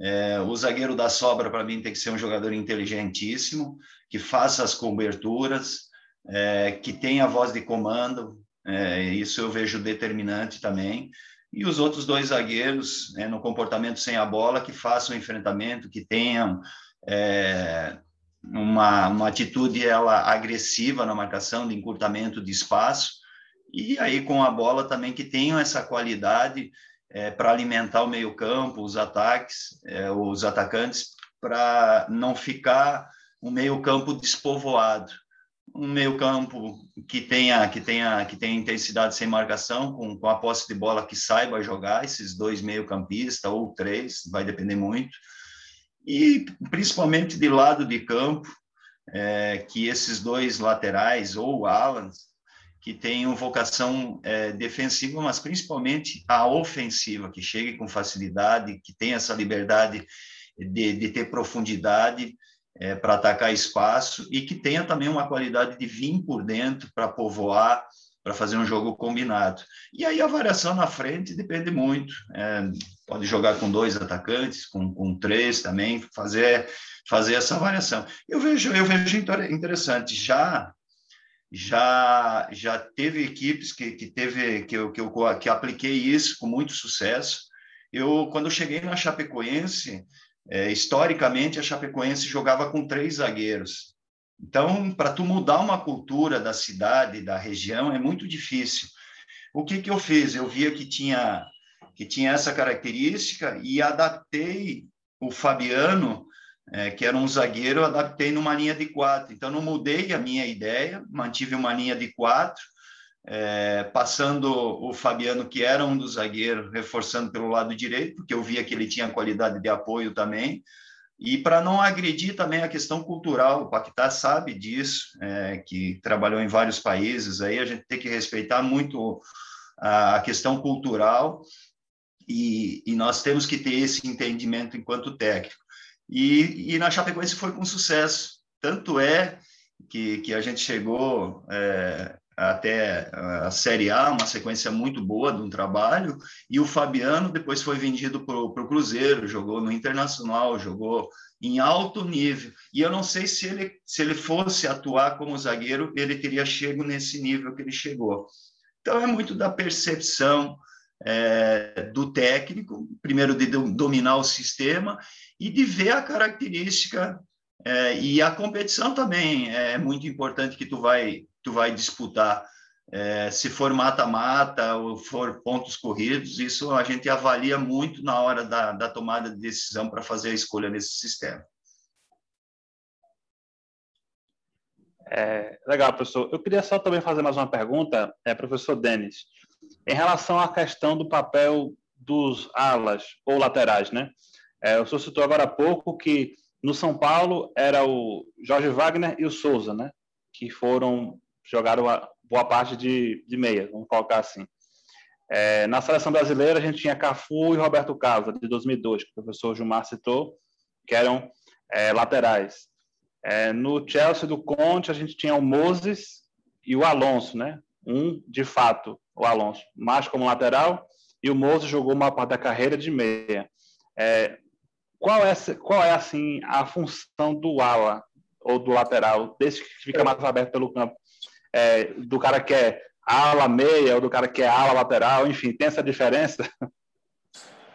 é, o zagueiro da sobra para mim tem que ser um jogador inteligentíssimo, que faça as coberturas, é, que tenha voz de comando. É, isso eu vejo determinante também e os outros dois zagueiros né, no comportamento sem a bola que façam enfrentamento, que tenham é, uma, uma atitude ela agressiva na marcação, de encurtamento de espaço, e aí com a bola também que tenham essa qualidade é, para alimentar o meio campo, os ataques, é, os atacantes, para não ficar um meio campo despovoado um meio campo que tenha que tenha que tenha intensidade sem marcação com, com a posse de bola que saiba jogar esses dois meio campistas ou três vai depender muito. E principalmente de lado de campo é, que esses dois laterais ou alans que tenham vocação é, defensiva mas principalmente a ofensiva que chegue com facilidade que tenha essa liberdade de, de ter profundidade é, para atacar espaço e que tenha também uma qualidade de vir por dentro para povoar, para fazer um jogo combinado. E aí a variação na frente depende muito. É, pode jogar com dois atacantes, com, com três também, fazer fazer essa variação. Eu vejo eu vejo interessante já já já teve equipes que, que teve que eu, que eu que apliquei isso com muito sucesso. Eu quando eu cheguei na Chapecoense é, historicamente, a Chapecoense jogava com três zagueiros. Então, para tu mudar uma cultura da cidade, da região, é muito difícil. O que, que eu fiz? Eu via que tinha, que tinha essa característica e adaptei o Fabiano, é, que era um zagueiro, adaptei numa linha de quatro. Então, não mudei a minha ideia, mantive uma linha de quatro, é, passando o Fabiano, que era um dos zagueiros, reforçando pelo lado direito, porque eu via que ele tinha qualidade de apoio também, e para não agredir também a questão cultural, o Paquetá sabe disso, é, que trabalhou em vários países, aí a gente tem que respeitar muito a, questão cultural, e, e, nós temos que ter esse entendimento enquanto técnico. E, e na Chapecoense foi com sucesso, tanto é que, que a gente chegou é, até a Série A, uma sequência muito boa de um trabalho, e o Fabiano depois foi vendido para o Cruzeiro, jogou no Internacional, jogou em alto nível, e eu não sei se ele, se ele fosse atuar como zagueiro, ele teria chego nesse nível que ele chegou. Então, é muito da percepção é, do técnico, primeiro de dominar o sistema, e de ver a característica é, e a competição também é muito importante que tu vai tu vai disputar. É, se for mata-mata ou for pontos corridos, isso a gente avalia muito na hora da, da tomada de decisão para fazer a escolha nesse sistema. É, legal, professor. Eu queria só também fazer mais uma pergunta, é, professor Denis, em relação à questão do papel dos alas ou laterais, né? É, o senhor citou agora há pouco que no São Paulo era o Jorge Wagner e o Souza, né? Que foram jogaram boa parte de, de meia, vamos colocar assim. É, na seleção brasileira, a gente tinha Cafu e Roberto Carlos, de 2002, que o professor Gilmar citou, que eram é, laterais. É, no Chelsea do Conte, a gente tinha o Moses e o Alonso, né? Um, de fato, o Alonso, mais como lateral, e o Moses jogou uma parte da carreira de meia. É, qual é, qual é assim, a função do ala ou do lateral, desse que fica mais aberto pelo campo? é, do cara que é ala meia ou do cara que é ala lateral, enfim, tem essa diferença?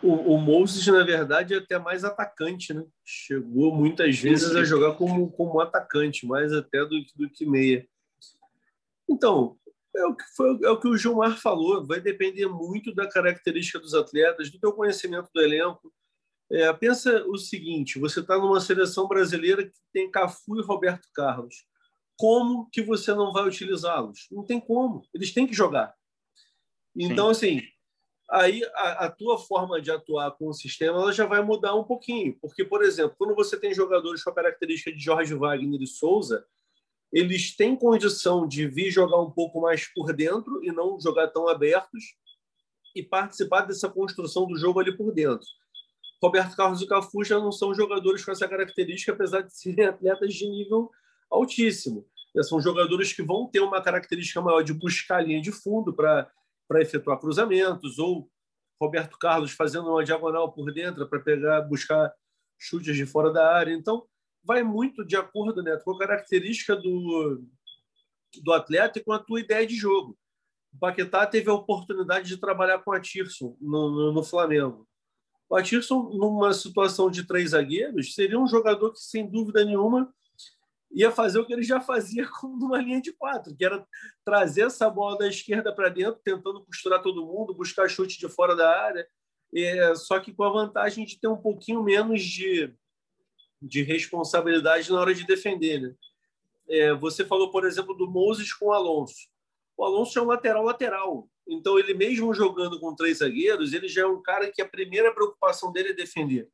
O, o Moses, na verdade, é até mais atacante, né? Chegou muitas vezes a jogar como, como atacante, mais até do, do que meia. Então, é o, que foi, é o que o Gilmar falou, vai depender muito da característica dos atletas, do teu conhecimento do elenco. É, pensa o seguinte, você está numa seleção brasileira que tem Cafu e Roberto Carlos como que você não vai utilizá-los? Não tem como. Eles têm que jogar. Então, Sim. assim, aí a, a, tua forma de atuar com o sistema ela já vai mudar um pouquinho. Porque, por exemplo, quando você tem jogadores com a característica de Jorge Wagner e Souza, eles têm condição de vir jogar um pouco mais por dentro e não jogar tão abertos e participar dessa construção do jogo ali por dentro. Roberto Carlos e Cafu já não são jogadores com essa característica, apesar de serem atletas de nível altíssimo. São jogadores que vão ter uma característica maior de buscar a linha de fundo para efetuar cruzamentos, ou Roberto Carlos fazendo uma diagonal por dentro para pegar, buscar chutes de fora da área. Então, vai muito de acordo né, com a característica do, do atleta e com a tua ideia de jogo. O Paquetá teve a oportunidade de trabalhar com a Tirson no, no, no Flamengo. O Atirson, numa situação de três zagueiros, seria um jogador que, sem dúvida nenhuma, ia fazer o que ele já fazia numa linha de quatro, que era trazer essa bola da esquerda para dentro, tentando costurar todo mundo, buscar chute de fora da área, é, só que com a vantagem de ter um pouquinho menos de, de responsabilidade na hora de defender. Né? É, você falou, por exemplo, do Moses com o Alonso. O Alonso é um lateral-lateral. Então, ele mesmo jogando com três zagueiros, ele já é um cara que a primeira preocupação dele é defender.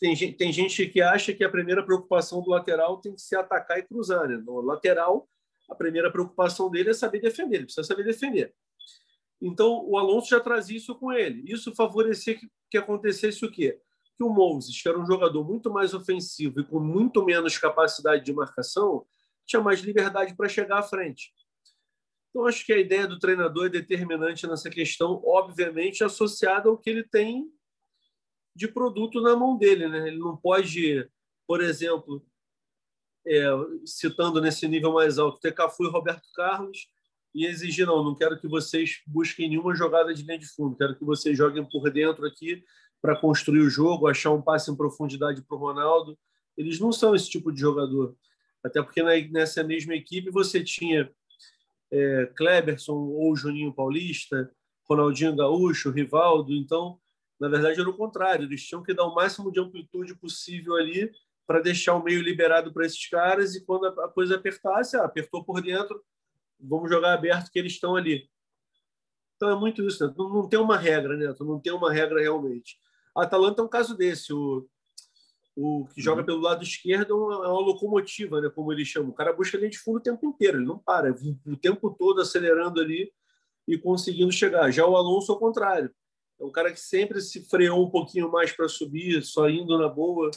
Tem gente, tem gente que acha que a primeira preocupação do lateral tem que ser atacar e cruzar. Né? No lateral, a primeira preocupação dele é saber defender, ele precisa saber defender. Então, o Alonso já traz isso com ele. Isso favorecia que, que acontecesse o quê? Que o Moses, que era um jogador muito mais ofensivo e com muito menos capacidade de marcação, tinha mais liberdade para chegar à frente. Então, acho que a ideia do treinador é determinante nessa questão, obviamente associada ao que ele tem de produto na mão dele. Né? Ele não pode, por exemplo, é, citando nesse nível mais alto, ter Cafu e Roberto Carlos e exigir, não, não quero que vocês busquem nenhuma jogada de linha de fundo, quero que vocês joguem por dentro aqui para construir o jogo, achar um passe em profundidade para o Ronaldo. Eles não são esse tipo de jogador. Até porque nessa mesma equipe você tinha é, Kleberson ou Juninho Paulista, Ronaldinho Gaúcho, Rivaldo. Então, na verdade, era o contrário. Eles tinham que dar o máximo de amplitude possível ali para deixar o meio liberado para esses caras e quando a coisa apertasse, ah, apertou por dentro, vamos jogar aberto que eles estão ali. Então é muito isso, né? não, não tem uma regra, né? Não tem uma regra realmente. A Atalanta é um caso desse. O, o que joga uhum. pelo lado esquerdo é uma locomotiva, né? Como eles chamam. O cara busca linha de fundo o tempo inteiro, ele não para, o tempo todo acelerando ali e conseguindo chegar. Já o Alonso, ao contrário, é um cara que sempre se freou um pouquinho mais para subir, só indo na boa.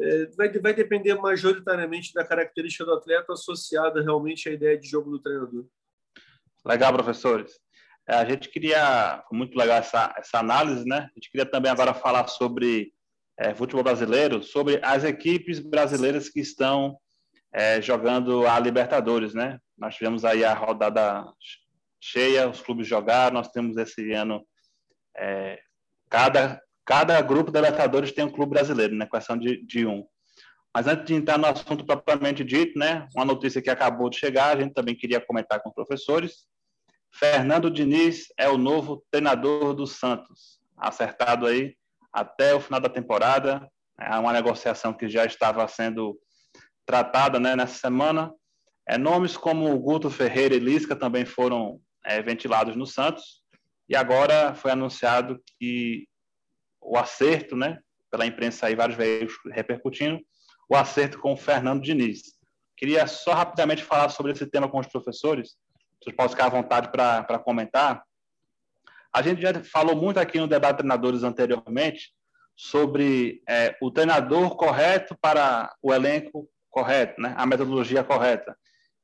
É, vai, vai depender majoritariamente da característica do atleta associada realmente à ideia de jogo do treinador. Legal, professores. É, a gente queria, muito legal essa, essa análise, né? A gente queria também agora falar sobre é, futebol brasileiro, sobre as equipes brasileiras que estão é, jogando a Libertadores, né? Nós tivemos aí a rodada cheia, os clubes jogaram, nós temos esse ano é, cada, cada grupo de Libertadores tem um clube brasileiro, né, exceção de, de um. Mas antes de entrar no assunto propriamente dito, né, uma notícia que acabou de chegar, a gente também queria comentar com os professores. Fernando Diniz é o novo treinador do Santos, acertado aí até o final da temporada. É uma negociação que já estava sendo tratada né, nessa semana. É, nomes como Guto Ferreira e Lisca também foram é, ventilados no Santos. E agora foi anunciado que o acerto, né, pela imprensa aí, vários veículos repercutindo, o acerto com o Fernando Diniz. Queria só rapidamente falar sobre esse tema com os professores, vocês podem ficar à vontade para comentar. A gente já falou muito aqui no debate de treinadores anteriormente sobre é, o treinador correto para o elenco correto, né? a metodologia correta.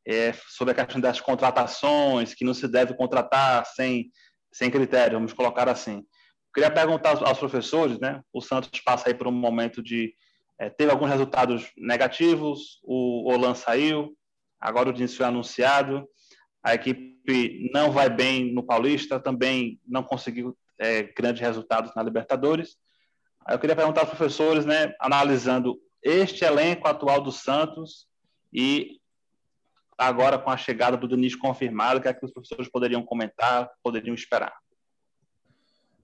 É, sobre a questão das contratações, que não se deve contratar sem sem critério, vamos colocar assim. Queria perguntar aos professores, né? O Santos passa aí por um momento de é, teve alguns resultados negativos, o Olan saiu, agora o Diniz foi anunciado, a equipe não vai bem no Paulista, também não conseguiu é, grandes resultados na Libertadores. Eu queria perguntar aos professores, né, analisando este elenco atual do Santos e agora com a chegada do Diniz confirmado, o que é que os professores poderiam comentar, poderiam esperar?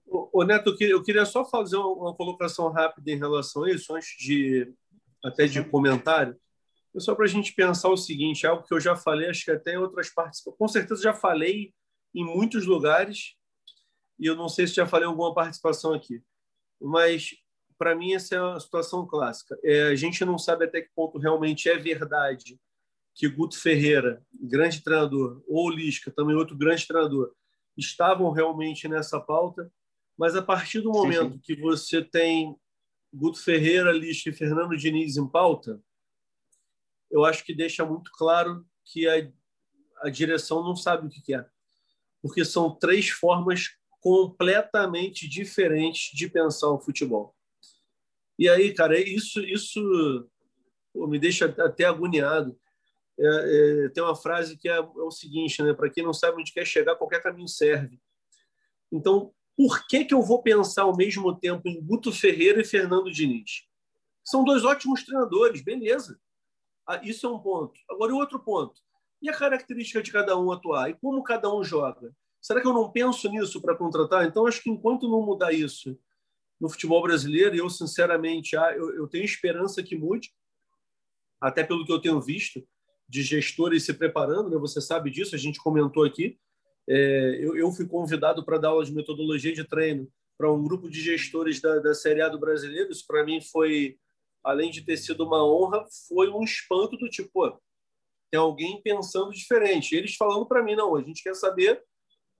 Ô, Neto, eu queria só fazer uma colocação rápida em relação a isso, antes de até de comentário. É só para a gente pensar o seguinte, algo que eu já falei, acho que até em outras partes, com certeza já falei em muitos lugares, e eu não sei se já falei alguma participação aqui, mas para mim essa é uma situação clássica. É, a gente não sabe até que ponto realmente é verdade que Guto Ferreira, grande treinador, ou Lisca, também outro grande treinador, estavam realmente nessa pauta, mas a partir do momento sim, sim. que você tem Guto Ferreira, Lisca e Fernando Diniz em pauta, eu acho que deixa muito claro que a, a direção não sabe o que quer, porque são três formas completamente diferentes de pensar o futebol. E aí, cara, isso isso pô, me deixa até agoniado é, é, tem uma frase que é, é o seguinte, né? Para quem não sabe onde quer chegar, qualquer caminho serve. Então, por que, que eu vou pensar ao mesmo tempo em Guto Ferreira e Fernando Diniz? São dois ótimos treinadores, beleza. Ah, isso é um ponto. Agora, o outro ponto. E a característica de cada um atuar? E como cada um joga? Será que eu não penso nisso para contratar? Então, acho que enquanto não mudar isso no futebol brasileiro, eu, sinceramente, ah, eu, eu tenho esperança que mude, até pelo que eu tenho visto de gestores se preparando, né? você sabe disso, a gente comentou aqui. É, eu, eu, fui convidado para dar aula de metodologia de treino para um grupo de gestores da, da Série A do Brasileiro. Isso, para mim, foi, além de ter sido uma honra, foi um espanto do tipo, pô, tem alguém pensando diferente. Eles falando para mim, não, a gente quer saber,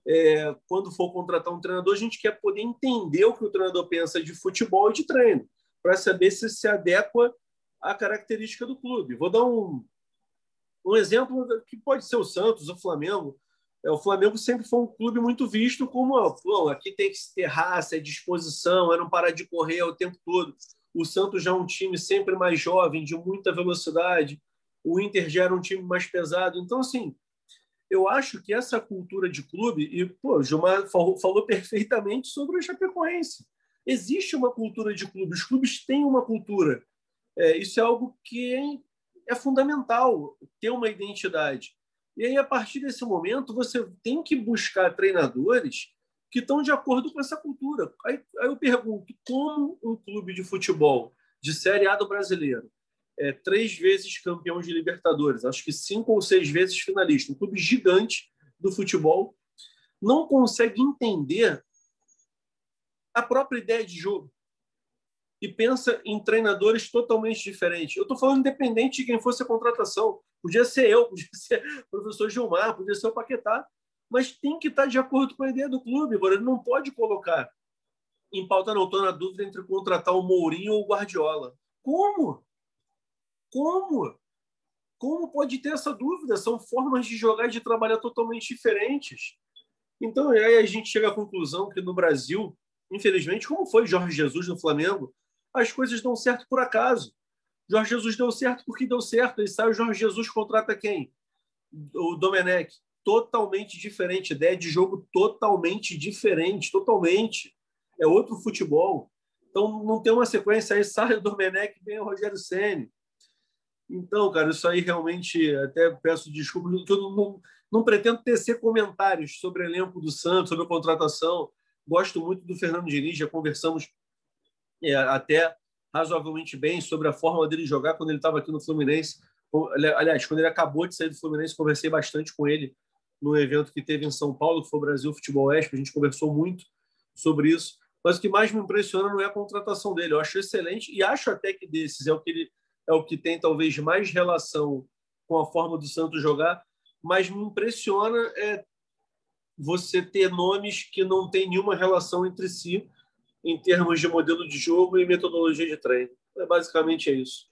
é, quando for contratar um treinador, a gente quer poder entender o que o treinador pensa de futebol e de treino, para saber se se adequa à característica do clube. Vou dar um, um exemplo que pode ser o Santos, o Flamengo. É, o Flamengo sempre foi um clube muito visto como aqui tem que ter raça, é disposição, é não parar de correr o tempo todo. O Santos já é um time sempre mais jovem, de muita velocidade. O Inter já era um time mais pesado. Então, assim, eu acho que essa cultura de clube, e pô, Gilmar falou, falou perfeitamente sobre o Chapecoense. Existe uma cultura de clube, os clubes têm uma cultura. É, isso é algo que é, é fundamental, ter uma identidade. E aí, a partir desse momento, você tem que buscar treinadores que estão de acordo com essa cultura. Aí, aí eu pergunto, como um clube de futebol de Série A do brasileiro, é, três vezes campeão de Libertadores, acho que cinco ou seis vezes finalista, um clube gigante do futebol, não consegue entender a própria ideia de jogo e pensa em treinadores totalmente diferentes. Eu estou falando independente de quem fosse a contratação. Podia ser eu, podia ser o professor Gilmar, podia ser o Paquetá, mas tem que estar de acordo com a ideia do clube. Ele não pode colocar em pauta, não. Estou na dúvida entre contratar o Mourinho ou o Guardiola. Como? Como? Como pode ter essa dúvida? São formas de jogar e de trabalhar totalmente diferentes. Então, aí a gente chega à conclusão que no Brasil, infelizmente, como foi Jorge Jesus no Flamengo, as coisas dão certo por acaso. Jorge Jesus deu certo porque deu certo. Ele sai, o Jorge Jesus contrata quem? O Domenech. Totalmente diferente. Ideia de jogo totalmente diferente. Totalmente. É outro futebol. Então, não tem uma sequência aí, sai o Domenech vem o Rogério Senni. Então, cara, isso aí realmente, até peço desculpa, eu não, não, não pretendo tecer comentários sobre o elenco do Santos, sobre a contratação. Gosto muito do Fernando Diniz, já conversamos é, até razoavelmente bem sobre a forma dele jogar quando ele estava aqui no Fluminense. Aliás, quando ele acabou de sair do Fluminense, conversei bastante com ele no evento que teve em São Paulo, que foi o Brasil Futebol Expo. A gente conversou muito sobre isso. Mas o que mais me impressiona não é a contratação dele. Eu acho excelente e acho até que desses é o que ele é o que tem talvez mais relação com a forma do Santos jogar. Mas me impressiona é você ter nomes que não têm nenhuma relação entre si em termos de modelo de jogo e metodologia de treino. É, basicamente é isso.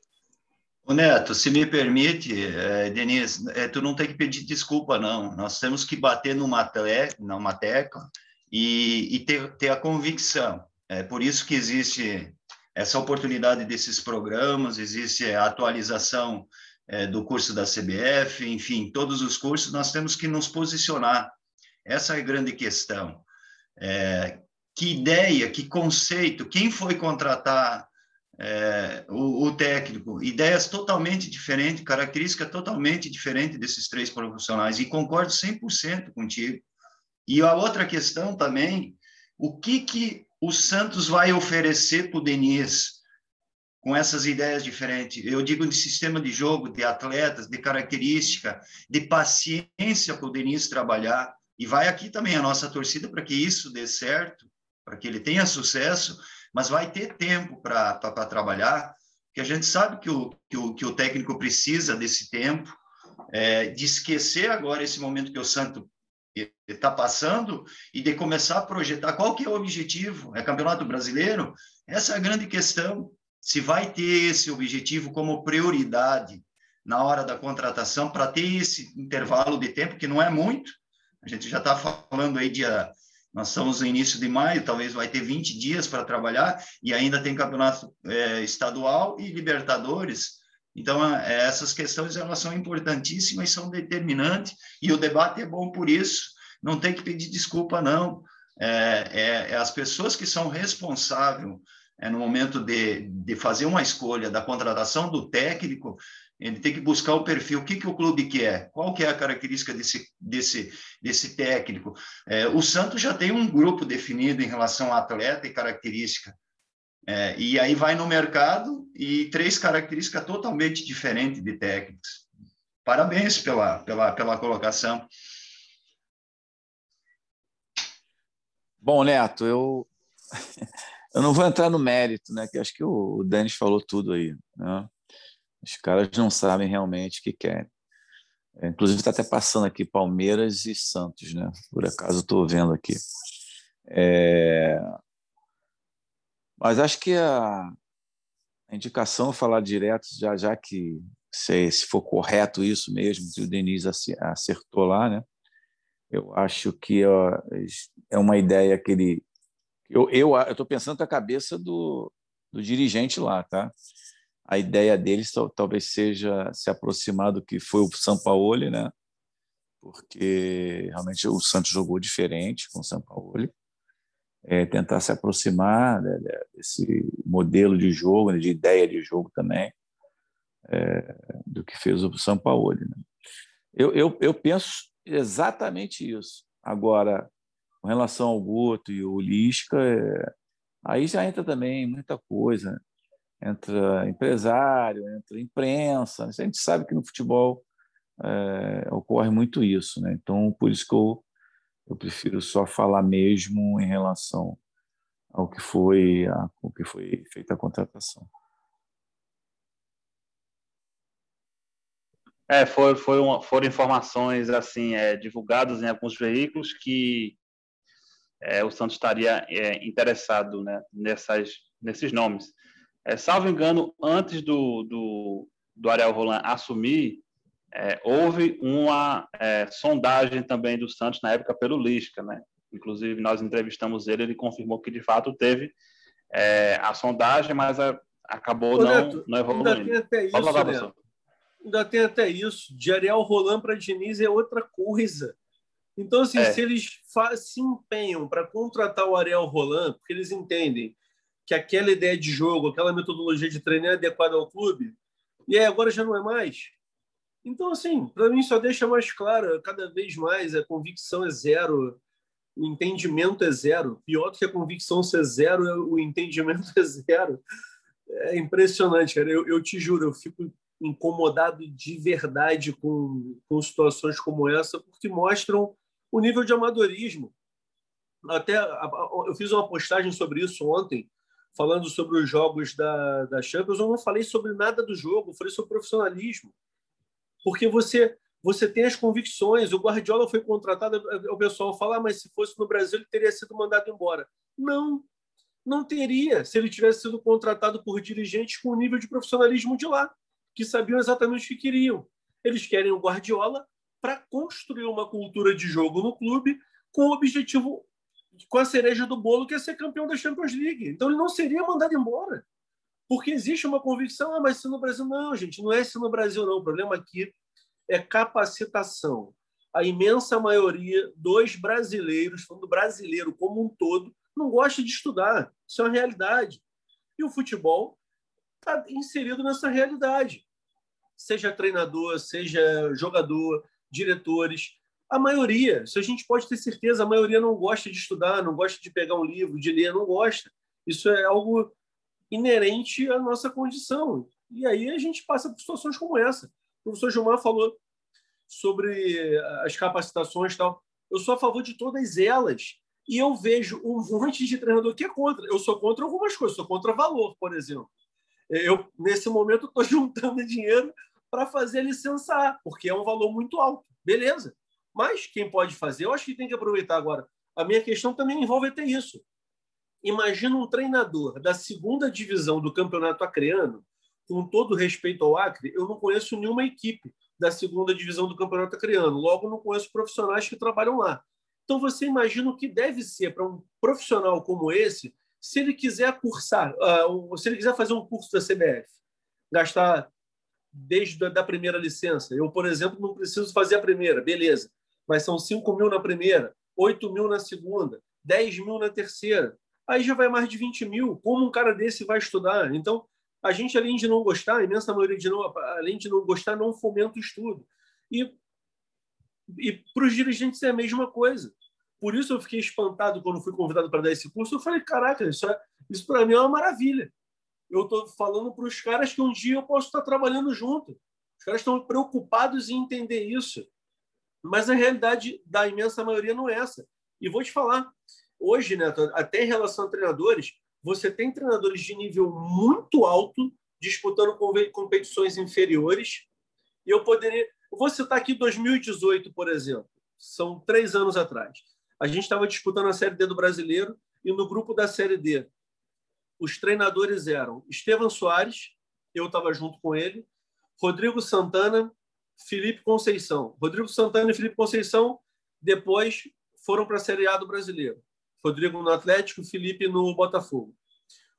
O Neto, se me permite, é, Denise, é, tu não tem que pedir desculpa, não. Nós temos que bater numa, tle, numa tecla e, e ter, ter a convicção. É por isso que existe essa oportunidade desses programas, existe a atualização é, do curso da CBF, enfim, todos os cursos, nós temos que nos posicionar. Essa é a grande questão. É, que ideia, que conceito, quem foi contratar é, o, o, técnico, ideias totalmente diferentes, características totalmente diferentes desses três profissionais, e concordo 100% contigo. E a outra questão também, o que, que o Santos vai oferecer para o Denis com essas ideias diferentes? Eu digo de sistema de jogo, de atletas, de característica, de paciência para o Denis trabalhar, e vai aqui também a nossa torcida para que isso dê certo, para que ele tenha sucesso, mas vai ter tempo para trabalhar, que a gente sabe que o, que o, que o técnico precisa desse tempo, é, de esquecer agora esse momento que o Santo está passando e de começar a projetar qual que é o objetivo. É campeonato brasileiro? Essa é a grande questão. Se vai ter esse objetivo como prioridade na hora da contratação para ter esse intervalo de tempo que não é muito. A gente já está falando aí dia nós estamos no início de maio, talvez vai ter 20 dias para trabalhar e ainda tem campeonato é, estadual e Libertadores. Então, essas questões elas são importantíssimas, são determinantes, e o debate é bom por isso. Não tem que pedir desculpa, não. É, é, é as pessoas que são responsáveis é, no momento de, de fazer uma escolha da contratação do técnico, ele tem que buscar o perfil, o que, que o clube quer, qual que é a característica desse, desse, desse técnico. É, o Santos já tem um grupo definido em relação a atleta e característica. É, e aí vai no mercado e três características totalmente diferentes de técnicos. Parabéns pela, pela, pela colocação. Bom, Neto, eu, eu não vou entrar no mérito, né? Que acho que o, Denis falou tudo aí. Né? Os caras não sabem realmente o que querem. Inclusive está até passando aqui Palmeiras e Santos, né? Por acaso estou vendo aqui. É... Mas acho que a, indicação falar direto, já, já que se, se for correto isso mesmo, que o Denis acertou lá, né? Eu acho que ó, é uma ideia que ele. Eu estou pensando com a cabeça do, do dirigente lá, tá? A ideia deles talvez seja se aproximar do que foi o São Paulo, né? Porque realmente o Santos jogou diferente com o São Paulo é, tentar se aproximar né, desse modelo de jogo, né, de ideia de jogo também, é, do que fez o São Paulo. Né? Eu, eu, eu penso exatamente isso. Agora, com relação ao Guto e o Lisca, é, aí já entra também muita coisa. Entra empresário, entra imprensa. A gente sabe que no futebol é, ocorre muito isso. Né? Então, por isso que eu eu prefiro só falar mesmo em relação ao que foi a, ao que foi feita a contratação. É, foi, foi uma, foram informações assim é, divulgadas em alguns veículos que é, o Santos estaria é, interessado né, nessas, nesses nomes. É, salvo engano, antes do, do, do Ariel Roland assumir, é, houve uma é, sondagem também do Santos na época pelo Lisca, né? Inclusive nós entrevistamos ele, ele confirmou que de fato teve é, a sondagem, mas a, acabou Ô, não, Neto, não evoluindo. Ainda tem até isso? Ainda tem até isso. De Ariel Roland para Diniz é outra coisa. Então, assim, é. se eles se empenham para contratar o Ariel Roland, porque eles entendem que aquela ideia de jogo, aquela metodologia de treino é adequada ao clube, e aí agora já não é mais. Então, assim, para mim só deixa mais claro, cada vez mais, a convicção é zero, o entendimento é zero. Pior do que a convicção ser zero, o entendimento é zero. É impressionante, cara. Eu, eu te juro, eu fico incomodado de verdade com, com situações como essa, porque mostram o nível de amadorismo. Até eu fiz uma postagem sobre isso ontem, falando sobre os jogos da, da Champions. Eu não falei sobre nada do jogo, falei sobre profissionalismo porque você você tem as convicções. O Guardiola foi contratado, o pessoal fala, ah, mas se fosse no Brasil ele teria sido mandado embora. Não, não teria se ele tivesse sido contratado por dirigentes com o nível de profissionalismo de lá, que sabiam exatamente o que queriam. Eles querem o Guardiola para construir uma cultura de jogo no clube com o objetivo, com a cereja do bolo, que é ser campeão da Champions League. Então ele não seria mandado embora. Porque existe uma convicção, ah, mas se no Brasil. Não, gente, não é se no Brasil, não. O problema aqui é capacitação. A imensa maioria dos brasileiros, falando brasileiro como um todo, não gosta de estudar. Isso é uma realidade. E o futebol está inserido nessa realidade. Seja treinador, seja jogador, diretores. A maioria, se a gente pode ter certeza, a maioria não gosta de estudar, não gosta de pegar um livro, de ler, não gosta. Isso é algo inerente à nossa condição. E aí a gente passa por situações como essa. O professor Gilmar falou sobre as capacitações e tal. Eu sou a favor de todas elas. E eu vejo um monte de treinador que é contra. Eu sou contra algumas coisas, sou contra valor, por exemplo. Eu, nesse momento, estou juntando dinheiro para fazer licenciar, porque é um valor muito alto. Beleza. Mas quem pode fazer, eu acho que tem que aproveitar agora. A minha questão também envolve até isso. Imagina um treinador da segunda divisão do campeonato acreano, com todo respeito ao Acre, eu não conheço nenhuma equipe da segunda divisão do campeonato acreano, logo não conheço profissionais que trabalham lá. Então você imagina o que deve ser para um profissional como esse, se ele quiser cursar, uh, se ele quiser fazer um curso da CBF, gastar desde a da primeira licença. Eu, por exemplo, não preciso fazer a primeira, beleza. Mas são 5 mil na primeira, 8 mil na segunda, 10 mil na terceira. Aí já vai mais de 20 mil. Como um cara desse vai estudar? Então, a gente, além de não gostar, a imensa maioria de não, além de não gostar, não fomenta o estudo. E, e para os dirigentes é a mesma coisa. Por isso eu fiquei espantado quando fui convidado para dar esse curso. Eu falei, caraca, isso, é, isso para mim é uma maravilha. Eu estou falando para os caras que um dia eu posso estar trabalhando junto. Os caras estão preocupados em entender isso. Mas a realidade da imensa maioria não é essa. E vou te falar, hoje, Neto, até em relação a treinadores, você tem treinadores de nível muito alto disputando competições inferiores. E eu poderia. Vou citar aqui 2018, por exemplo. São três anos atrás. A gente estava disputando a Série D do Brasileiro e no grupo da Série D, os treinadores eram Estevam Soares, eu estava junto com ele, Rodrigo Santana, Felipe Conceição. Rodrigo Santana e Felipe Conceição depois foram para a Série A do Brasileiro. Rodrigo no Atlético, Felipe no Botafogo.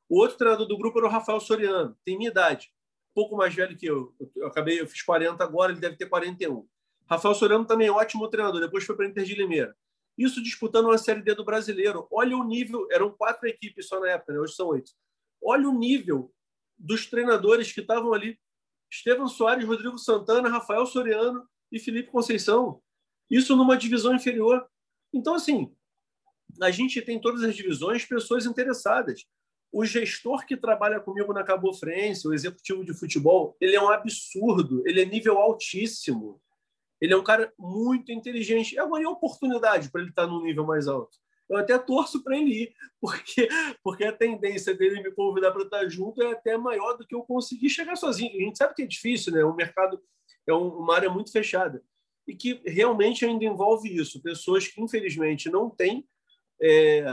O outro treinador do grupo era o Rafael Soriano, tem minha idade, pouco mais velho que eu. Eu acabei, eu fiz 40 agora, ele deve ter 41. Rafael Soriano também é ótimo treinador, depois foi para Inter de Limeira. Isso disputando uma Série D do Brasileiro. Olha o nível, eram quatro equipes só na época, né? hoje são oito. Olha o nível dos treinadores que estavam ali. Estevam Soares, Rodrigo Santana, Rafael Soriano e Felipe Conceição. Isso numa divisão inferior. Então, assim, a gente tem todas as divisões pessoas interessadas. O gestor que trabalha comigo na Cabo Frense, o executivo de futebol, ele é um absurdo, ele é nível altíssimo. Ele é um cara muito inteligente. Agora é oportunidade para ele estar num nível mais alto. Eu até torço para ele ir, porque, porque a tendência dele me convidar para estar junto é até maior do que eu conseguir chegar sozinho. A gente sabe que é difícil, né? O mercado é uma área muito fechada e que realmente ainda envolve isso. Pessoas que, infelizmente, não têm é,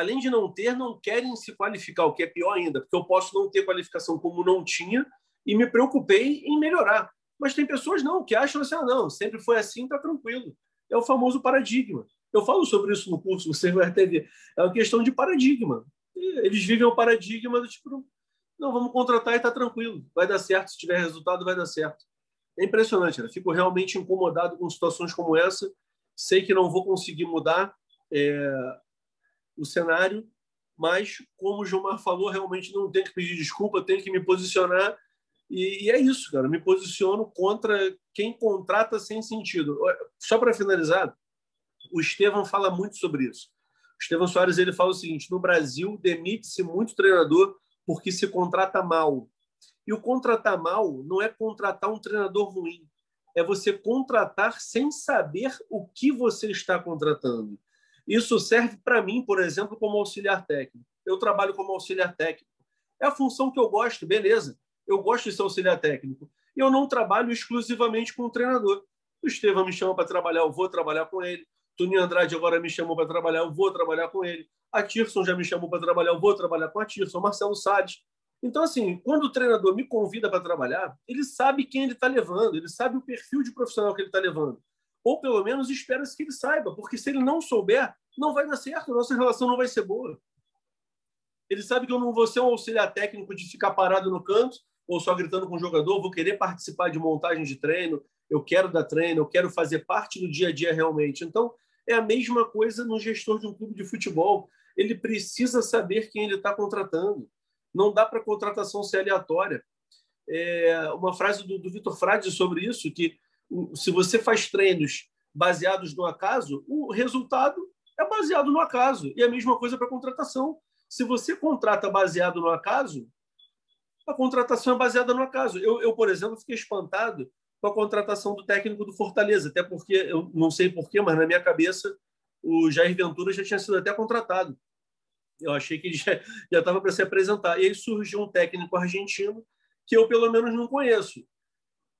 além de não ter, não querem se qualificar, o que é pior ainda, porque eu posso não ter qualificação como não tinha e me preocupei em melhorar. Mas tem pessoas não, que acham assim, ah, não, sempre foi assim, está tranquilo. É o famoso paradigma. Eu falo sobre isso no curso, você vai até ver. É uma questão de paradigma. Eles vivem o paradigma do tipo, não, vamos contratar e está tranquilo. Vai dar certo, se tiver resultado, vai dar certo. É impressionante, né? fico realmente incomodado com situações como essa. Sei que não vou conseguir mudar, é, o cenário, mas, como o Gilmar falou, realmente não tem que pedir desculpa, tem que me posicionar. E, e é isso, cara. Me posiciono contra quem contrata sem sentido. Só para finalizar, o Estevam fala muito sobre isso. O Estevam Soares ele fala o seguinte: no Brasil, demite-se muito treinador porque se contrata mal. E o contratar mal não é contratar um treinador ruim, é você contratar sem saber o que você está contratando. Isso serve para mim, por exemplo, como auxiliar técnico. Eu trabalho como auxiliar técnico. É a função que eu gosto, beleza. Eu gosto de ser auxiliar técnico. E eu não trabalho exclusivamente com o treinador. O Estevam me chama para trabalhar, eu vou trabalhar com ele. Toninho Andrade agora me chamou para trabalhar, eu vou trabalhar com ele. A Tirson já me chamou para trabalhar, eu vou trabalhar com a Tirson. Marcelo Salles. Então, assim, quando o treinador me convida para trabalhar, ele sabe quem ele está levando, ele sabe o perfil de profissional que ele está levando. Ou pelo menos espera-se que ele saiba, porque se ele não souber, não vai dar certo, nossa relação não vai ser boa. Ele sabe que eu não vou ser um auxiliar técnico de ficar parado no canto ou só gritando com o jogador, vou querer participar de montagem de treino, eu quero dar treino, eu quero fazer parte do dia a dia realmente. Então, é a mesma coisa no gestor de um clube de futebol. Ele precisa saber quem ele está contratando. Não dá para contratação ser aleatória. É uma frase do, do Vitor Frade sobre isso, que se você faz treinos baseados no acaso, o resultado é baseado no acaso. E a mesma coisa para contratação. Se você contrata baseado no acaso, a contratação é baseada no acaso. Eu, eu, por exemplo, fiquei espantado com a contratação do técnico do Fortaleza, até porque, eu não sei porquê, mas na minha cabeça o Jair Ventura já tinha sido até contratado. Eu achei que já estava para se apresentar. E aí surgiu um técnico argentino que eu, pelo menos, não conheço.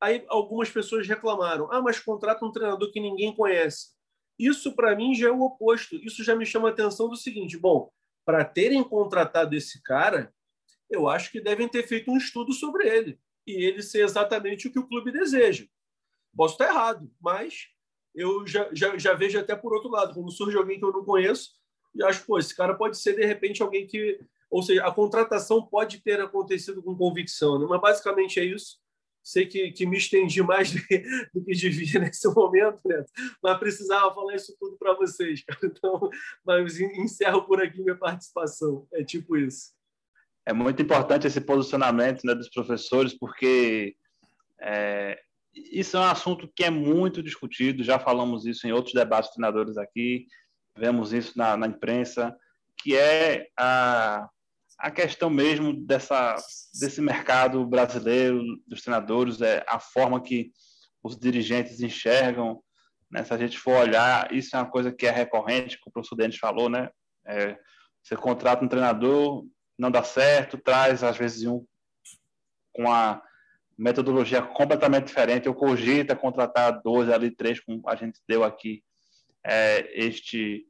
Aí algumas pessoas reclamaram: ah, mas contrata um treinador que ninguém conhece. Isso, para mim, já é o oposto. Isso já me chama a atenção do seguinte: bom, para terem contratado esse cara, eu acho que devem ter feito um estudo sobre ele e ele ser exatamente o que o clube deseja. Posso estar errado, mas eu já, já, já vejo até por outro lado. Quando surge alguém que eu não conheço, e acho, pô, esse cara pode ser, de repente, alguém que. Ou seja, a contratação pode ter acontecido com convicção, né? mas basicamente é isso. Sei que, que me estendi mais do que, devia nesse momento, mas precisava falar isso tudo para vocês, cara. Então, mas encerro por aqui minha participação. É tipo isso. É muito importante esse posicionamento né, dos professores, porque é, isso é um assunto que é muito discutido. Já falamos isso em outros debates de treinadores aqui, vemos isso na, na imprensa, que é a a questão mesmo dessa, desse mercado brasileiro, dos treinadores, é a forma que os dirigentes enxergam. Né? Se a gente for olhar, isso é uma coisa que é recorrente, como o professor Denis falou, né? É, você contrata um treinador, não dá certo, traz às vezes um com a metodologia completamente diferente, ou cogita contratar dois ali, três, como a gente deu aqui é, este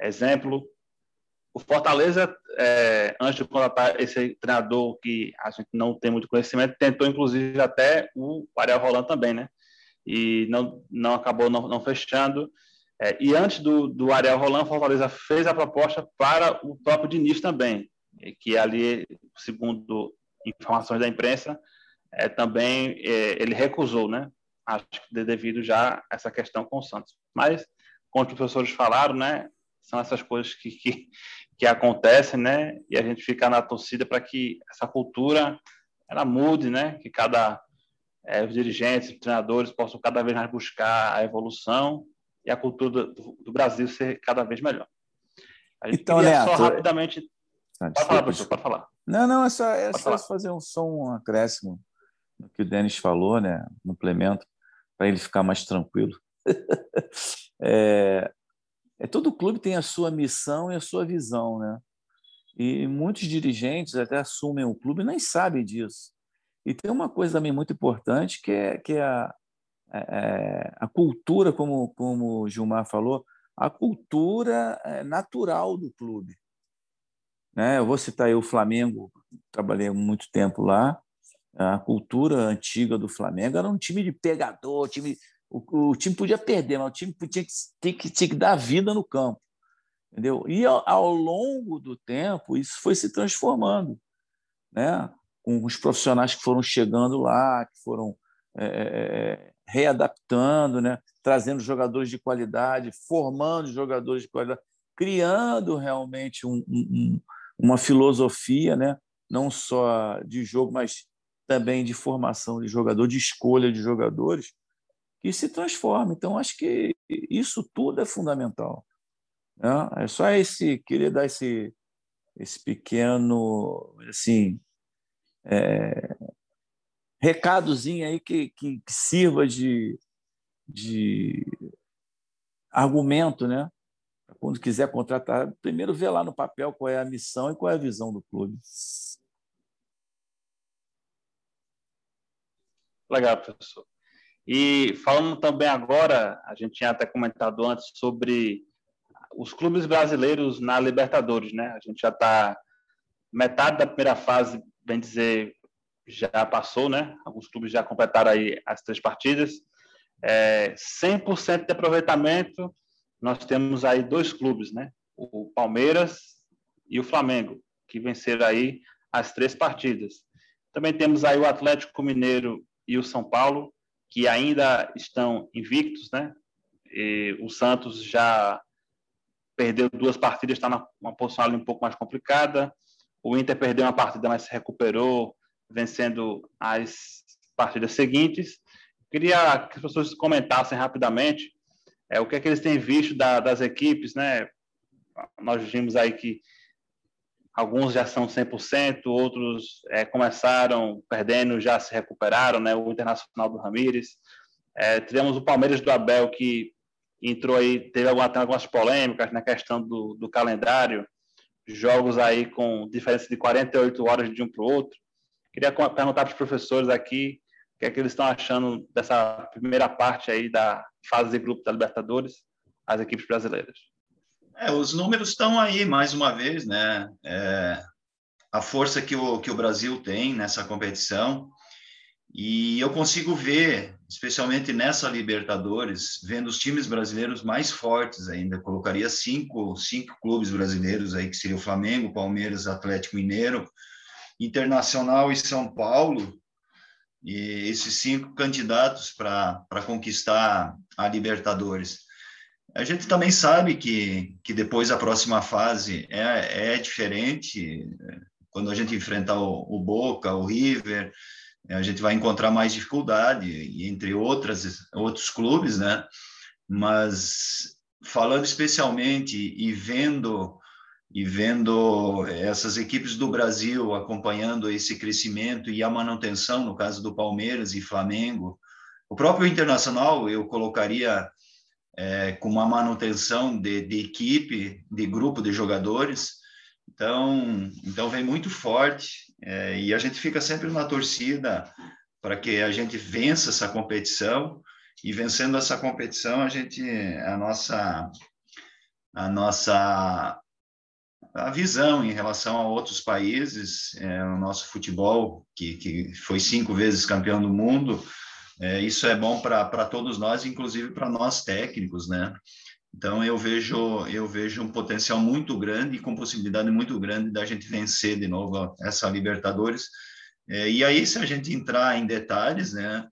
exemplo. O Fortaleza, é, antes de contratar esse treinador que a gente não tem muito conhecimento, tentou inclusive até o Ariel Roland também, né? E não, não acabou não, não fechando. É, e antes do, do Ariel Roland, Fortaleza fez a proposta para o próprio Diniz também, que ali, segundo informações da imprensa, é, também é, ele recusou, né? Acho que devido já a essa questão com o Santos. Mas, como os professores falaram, né? São essas coisas que, que, que acontecem, né? E a gente fica na torcida para que essa cultura ela mude, né? Que cada é, os dirigentes, os treinadores possam cada vez mais buscar a evolução e a cultura do, do Brasil ser cada vez melhor. Então, Neto, só rapidamente. Ah, pode falar, professor, pode falar. Não, não, é só, é só fazer um som, um acréscimo no que o Denis falou, né? No complemento, para ele ficar mais tranquilo. é, é, todo clube tem a sua missão e a sua visão, né? E muitos dirigentes até assumem o clube e nem sabem disso. E tem uma coisa também muito importante que é, que é a, é, é a cultura, como, como o Gilmar falou, a cultura é, natural do clube. Né? Eu vou citar aí o Flamengo, trabalhei muito tempo lá. A cultura antiga do Flamengo era um time de pegador, time o, o time podia perder, mas o time tinha que, tinha que, tinha que dar vida no campo. Entendeu? E ao, ao longo do tempo, isso foi se transformando. Né? Com os profissionais que foram chegando lá, que foram é, é, é, readaptando, né? trazendo jogadores de qualidade, formando jogadores de qualidade, criando realmente um, um, uma filosofia, né? não só de jogo, mas também de formação de jogador, de escolha de jogadores, que se transforma. Então, acho que isso tudo é fundamental. Né? É só esse, queria dar esse, esse pequeno, assim, é, recadozinho aí que, que, que, sirva de, de argumento, né? Quando quiser contratar, primeiro ver lá no papel qual é a missão e qual é a visão do clube. Legal, professor. E falando também agora, a gente tinha até comentado antes sobre os clubes brasileiros na Libertadores, né? A gente já está metade da primeira fase, bem dizer, já passou, né? Alguns clubes já completaram aí as três partidas. É, 100% de aproveitamento, nós temos aí dois clubes, né? O Palmeiras e o Flamengo, que venceram aí as três partidas. Também temos aí o Atlético Mineiro e o São Paulo, que ainda estão invictos, né? E o Santos já perdeu duas partidas, está numa posição ali um pouco mais complicada. O Inter perdeu uma partida, mas se recuperou, vencendo as partidas seguintes. Queria que as pessoas comentassem rapidamente é, o que é que eles têm visto da, das equipes, né? Nós vimos aí que alguns já são 100%, outros é, começaram perdendo, já se recuperaram, né? O Internacional do Ramírez. É, tivemos o Palmeiras do Abel, que entrou aí, teve algumas polêmicas na questão do, do calendário, jogos aí com diferença de 48 horas de um para o outro. Queria perguntar para os professores aqui que é que eles estão achando dessa primeira parte aí da fase de grupo da Libertadores, as equipes brasileiras. É, os números estão aí, mais uma vez, né? É, a força que o, que o Brasil tem nessa competição. E eu consigo ver, especialmente nessa Libertadores, vendo os times brasileiros mais fortes ainda. colocaria cinco, cinco clubes brasileiros aí, que seria o Flamengo, Palmeiras, Atlético Mineiro, Internacional e São Paulo. E esses cinco candidatos para conquistar a Libertadores. A gente também sabe que, que depois a próxima fase é, é diferente. Quando a gente enfrentar o, o Boca, o River, a gente vai encontrar mais dificuldade, entre outras, outros clubes, né? Mas falando especialmente e vendo e vendo essas equipes do Brasil acompanhando esse crescimento e a manutenção, no caso do Palmeiras e Flamengo, o próprio Internacional eu colocaria é, com uma manutenção de, de, equipe, de grupo de jogadores, então, então vem muito forte é, e a gente fica sempre na torcida para que a gente vença essa competição. E vencendo essa competição a gente a nossa a nossa a visão em relação a outros países, é, o nosso futebol, que, que foi cinco vezes campeão do mundo, é, isso é bom para todos nós, inclusive para nós técnicos, né? Então eu vejo eu vejo um potencial muito grande e com possibilidade muito grande da gente vencer de novo essa Libertadores. É, e aí se a gente entrar em detalhes, né?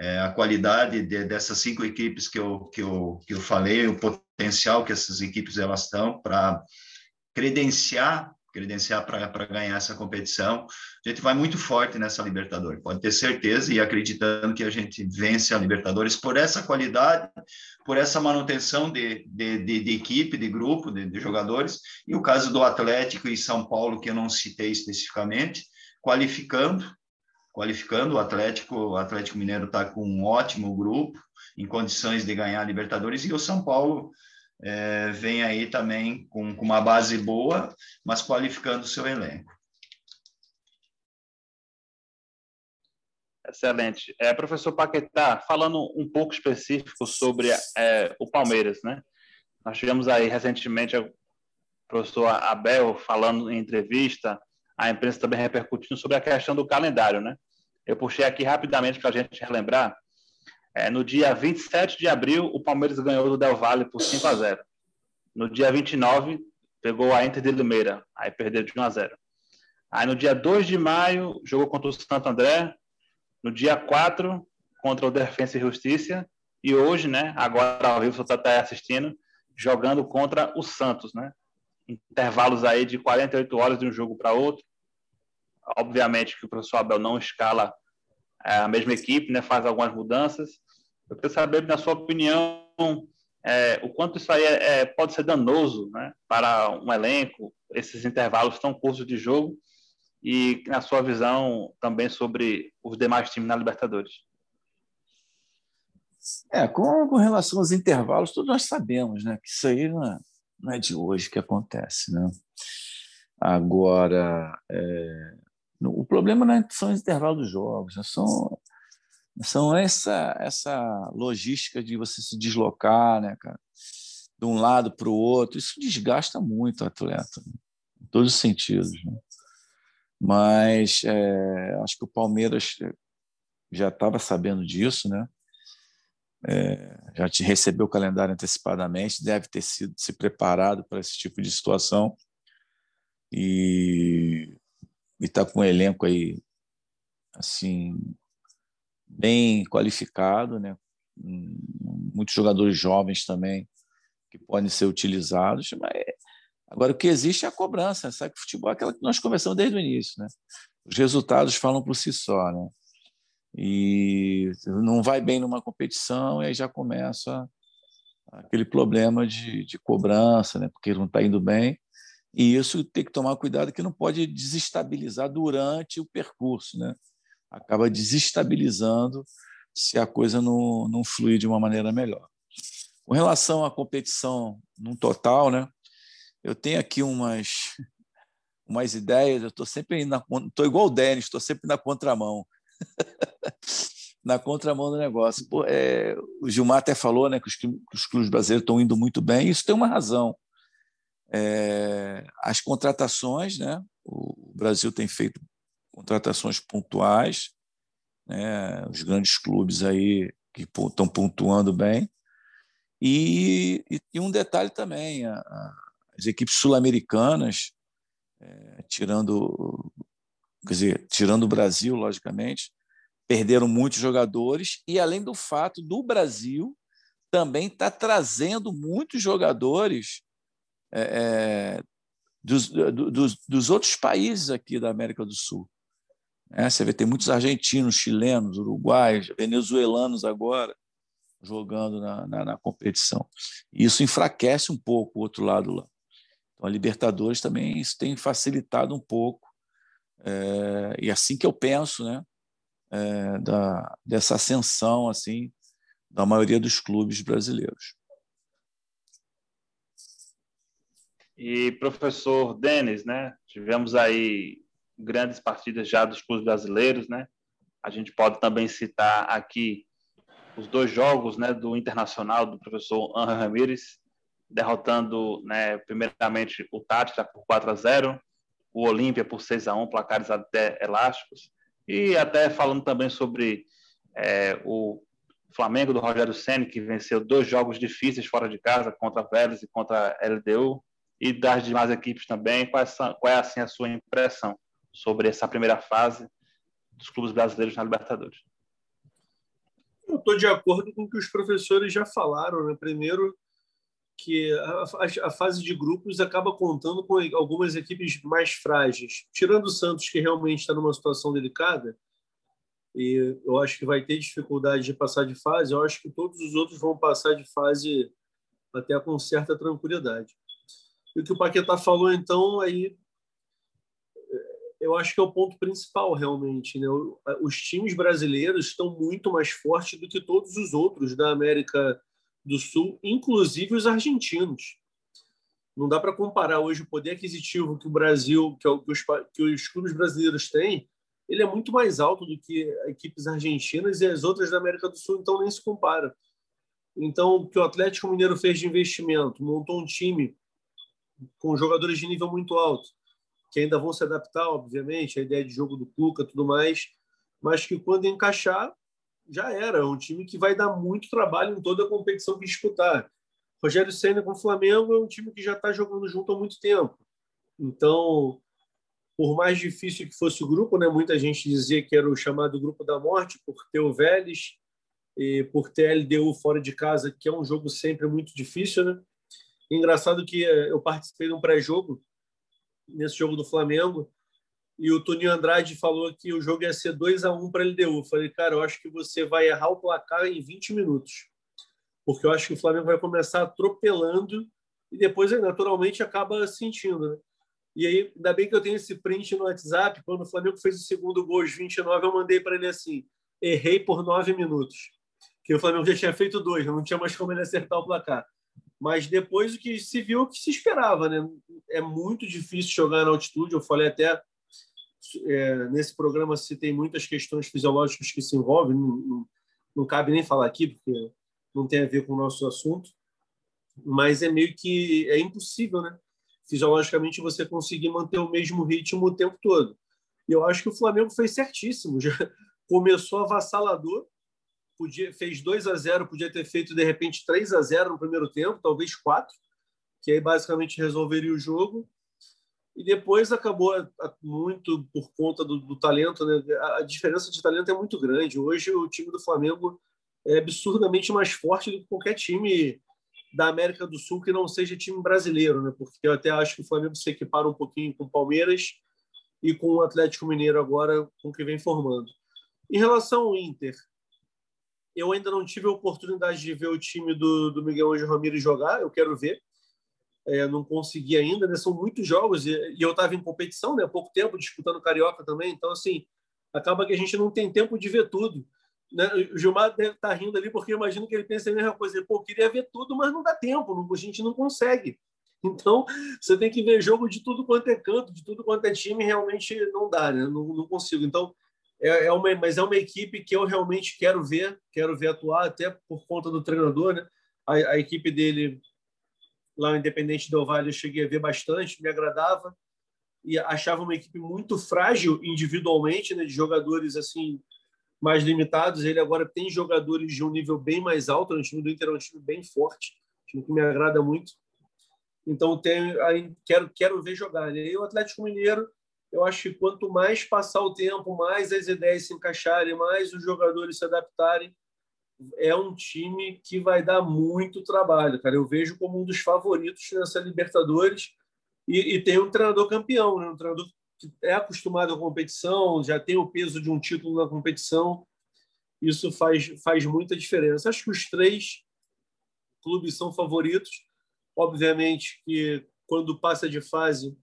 É, a qualidade de, dessas cinco equipes que eu, que, eu, que eu falei, o potencial que essas equipes elas estão para credenciar credenciar para ganhar essa competição. A gente vai muito forte nessa Libertadores, pode ter certeza, e acreditando que a gente vence a Libertadores por essa qualidade, por essa manutenção de, de, de, de equipe, de grupo, de, de, jogadores, e o caso do Atlético e São Paulo, que eu não citei especificamente, qualificando, qualificando o Atlético, o Atlético Mineiro está com um ótimo grupo, em condições de ganhar a Libertadores, e o São Paulo é, vem aí também com, com uma base boa, mas qualificando o seu elenco. Excelente. É, professor Paquetá, falando um pouco específico sobre é, o Palmeiras, né? Nós tivemos aí recentemente o professor Abel falando em entrevista, a imprensa também repercutindo sobre a questão do calendário, né? Eu puxei aqui rapidamente para a gente relembrar é, no dia 27 de abril, o Palmeiras ganhou do Del Valle por 5 a 0. No dia 29, pegou a Inter de Limeira, aí perdeu de 1 a 0. Aí no dia 2 de maio, jogou contra o Santo André. No dia 4, contra o Defensa e Justiça. E hoje, né, agora ao vivo, você está assistindo, jogando contra o Santos, né? Intervalos aí de 48 horas de um jogo para outro. Obviamente que o professor Abel não escala é, a mesma equipe, né, faz algumas mudanças, eu queria saber, na sua opinião, é, o quanto isso aí é, é, pode ser danoso né, para um elenco, esses intervalos tão curtos de jogo, e na sua visão também sobre os demais times na Libertadores. É, com, com relação aos intervalos, todos nós sabemos né, que isso aí não é, não é de hoje que acontece. Né? Agora, é, o problema não é são os intervalos dos jogos, né? são são essa essa logística de você se deslocar, né, cara, de um lado para o outro. Isso desgasta muito o atleta, né? em todos os sentidos. Né? Mas é, acho que o Palmeiras já estava sabendo disso, né? É, já te recebeu o calendário antecipadamente, deve ter sido se preparado para esse tipo de situação e está com um elenco aí assim bem qualificado, né? muitos jogadores jovens também que podem ser utilizados, mas agora o que existe é a cobrança, sabe que futebol é aquela que nós conversamos desde o início, né? Os resultados falam por si só, né? E não vai bem numa competição e aí já começa aquele problema de, de cobrança, né? Porque não está indo bem e isso tem que tomar cuidado que não pode desestabilizar durante o percurso, né? Acaba desestabilizando se a coisa não, não fluir de uma maneira melhor. Com relação à competição no total, né, eu tenho aqui umas, umas ideias, eu estou sempre na estou igual o Denis, estou sempre na contramão. na contramão do negócio. Pô, é, o Gilmar até falou né, que os, que os clubes brasileiros estão indo muito bem, isso tem uma razão. É, as contratações, né, o Brasil tem feito contratações pontuais, né, os grandes clubes aí que estão pontuando bem. E, e, e um detalhe também, a, a, as equipes sul-americanas, é, tirando, quer dizer, tirando o Brasil, logicamente, perderam muitos jogadores, e além do fato do Brasil também estar tá trazendo muitos jogadores é, dos, dos, dos, outros países aqui da América do Sul. É, você vê, tem muitos argentinos, chilenos, uruguaios, venezuelanos agora jogando na, na, na competição. Isso enfraquece um pouco o outro lado lá. Então, a Libertadores também isso tem facilitado um pouco. É, e assim que eu penso, né, é, da, dessa ascensão assim da maioria dos clubes brasileiros. E professor Denis, né? Tivemos aí grandes partidas já dos clubes brasileiros, né? A gente pode também citar aqui os dois jogos, né, do Internacional do professor Anra Ramírez, derrotando, né, primeiramente o Tátira por 4 a 0, o Olímpia por 6 a 1, placares até elásticos, e até falando também sobre é, o Flamengo do Rogério Ceni que venceu dois jogos difíceis fora de casa contra a Vélez e contra a LDU, e das demais equipes também. Qual é, qual é assim a sua impressão sobre essa primeira fase dos clubes brasileiros na Libertadores? Eu estou de acordo com o que os professores já falaram. Né? Primeiro, que a, a, fase de grupos acaba contando com algumas equipes mais frágeis. Tirando o Santos, que realmente está numa situação delicada, e eu acho que vai ter dificuldade de passar de fase, eu acho que todos os outros vão passar de fase até com certa tranquilidade. E o que o Paquetá falou, então, aí eu acho que é o ponto principal, realmente. Né? Os times brasileiros estão muito mais fortes do que todos os outros da América do Sul, inclusive os argentinos. Não dá para comparar hoje o poder aquisitivo que o Brasil, que, é os, que os clubes brasileiros têm, ele é muito mais alto do que equipes argentinas e as outras da América do Sul, então nem se compara. Então, o que o Atlético Mineiro fez de investimento, montou um time com jogadores de nível muito alto, que ainda vão se adaptar, obviamente, a ideia de jogo do Cuca, tudo mais, mas que quando encaixar, já era. É um time que vai dar muito trabalho em toda a competição que disputar. Rogério Senna com o Flamengo é um time que já está jogando junto há muito tempo. Então, por mais difícil que fosse o grupo, né, muita gente dizia que era o chamado grupo da morte, por ter o Vélez e por ter a LDU fora de casa, que é um jogo sempre muito difícil. Né? Engraçado que eh, eu participei de um pré-jogo, nesse jogo do Flamengo, e o Toninho Andrade falou que o jogo ia ser 2 a 1 para a LDU. Eu falei, cara, eu acho que você vai errar o placar em 20 minutos. Porque eu acho que o Flamengo vai começar atropelando e depois, naturalmente, acaba sentindo. Né? E aí, ainda bem que eu tenho esse print no WhatsApp. Quando o Flamengo fez o segundo gol, aos 29, eu mandei para ele assim: errei por nove minutos. Que o Flamengo já tinha feito dois, não tinha mais como ele acertar o placar. Mas depois o que se viu o que se esperava, né? É muito difícil jogar na altitude. Eu falei até é, nesse programa se tem muitas questões fisiológicas que se envolvem, não, não, não, cabe nem falar aqui, porque não tem a ver com o nosso assunto, mas é meio que é impossível, né? Fisiologicamente você conseguir manter o mesmo ritmo o tempo todo. E eu acho que o Flamengo fez certíssimo, já começou avassalador, podia fez 2 a 0, podia ter feito de repente 3 a 0 no primeiro tempo, talvez 4, que aí basicamente resolveria o jogo e depois acabou muito por conta do, do, talento, né? A diferença de talento é muito grande. Hoje o time do Flamengo é absurdamente mais forte do que qualquer time da América do Sul que não seja time brasileiro, né? Porque eu até acho que o Flamengo se equipara um pouquinho com o Palmeiras e com o Atlético Mineiro agora com o que vem formando. Em relação ao Inter, eu ainda não tive a oportunidade de ver o time do, do Miguel Angel Ramírez jogar, eu quero ver é, não consegui ainda, né? São muitos jogos e, e eu estava em competição, né? Há pouco tempo disputando carioca também, então assim acaba que a gente não tem tempo de ver tudo. Né? O Gilmar deve estar tá rindo ali porque imagino que ele pensa a mesma coisa. Pô, queria ver tudo, mas não dá tempo, não, a gente não consegue. Então, você tem que ver jogo de tudo quanto é canto, de tudo quanto é time, realmente não dá, né? Não, não consigo. Então, é, é, uma, mas é uma equipe que eu realmente quero ver, quero ver atuar, até por conta do treinador, né? A, a equipe dele lá no Independente do Vale eu cheguei a ver bastante, me agradava e achava uma equipe muito frágil individualmente, né, de jogadores assim mais limitados. Ele agora tem jogadores de um nível bem mais alto. O time do Inter é um time bem forte, um time que me agrada muito. Então aí, quero quero ver jogar. Né? E o Atlético Mineiro eu acho que quanto mais passar o tempo, mais as ideias se encaixarem, mais os jogadores se adaptarem, é um time que vai dar muito trabalho, cara. Eu vejo como um dos favoritos nessa Libertadores e, e tem um treinador campeão, né? um treinador que é acostumado à competição, já tem o peso de um título na competição. Isso faz, faz muita diferença. Acho que os três clubes são favoritos. Obviamente que quando passa de fase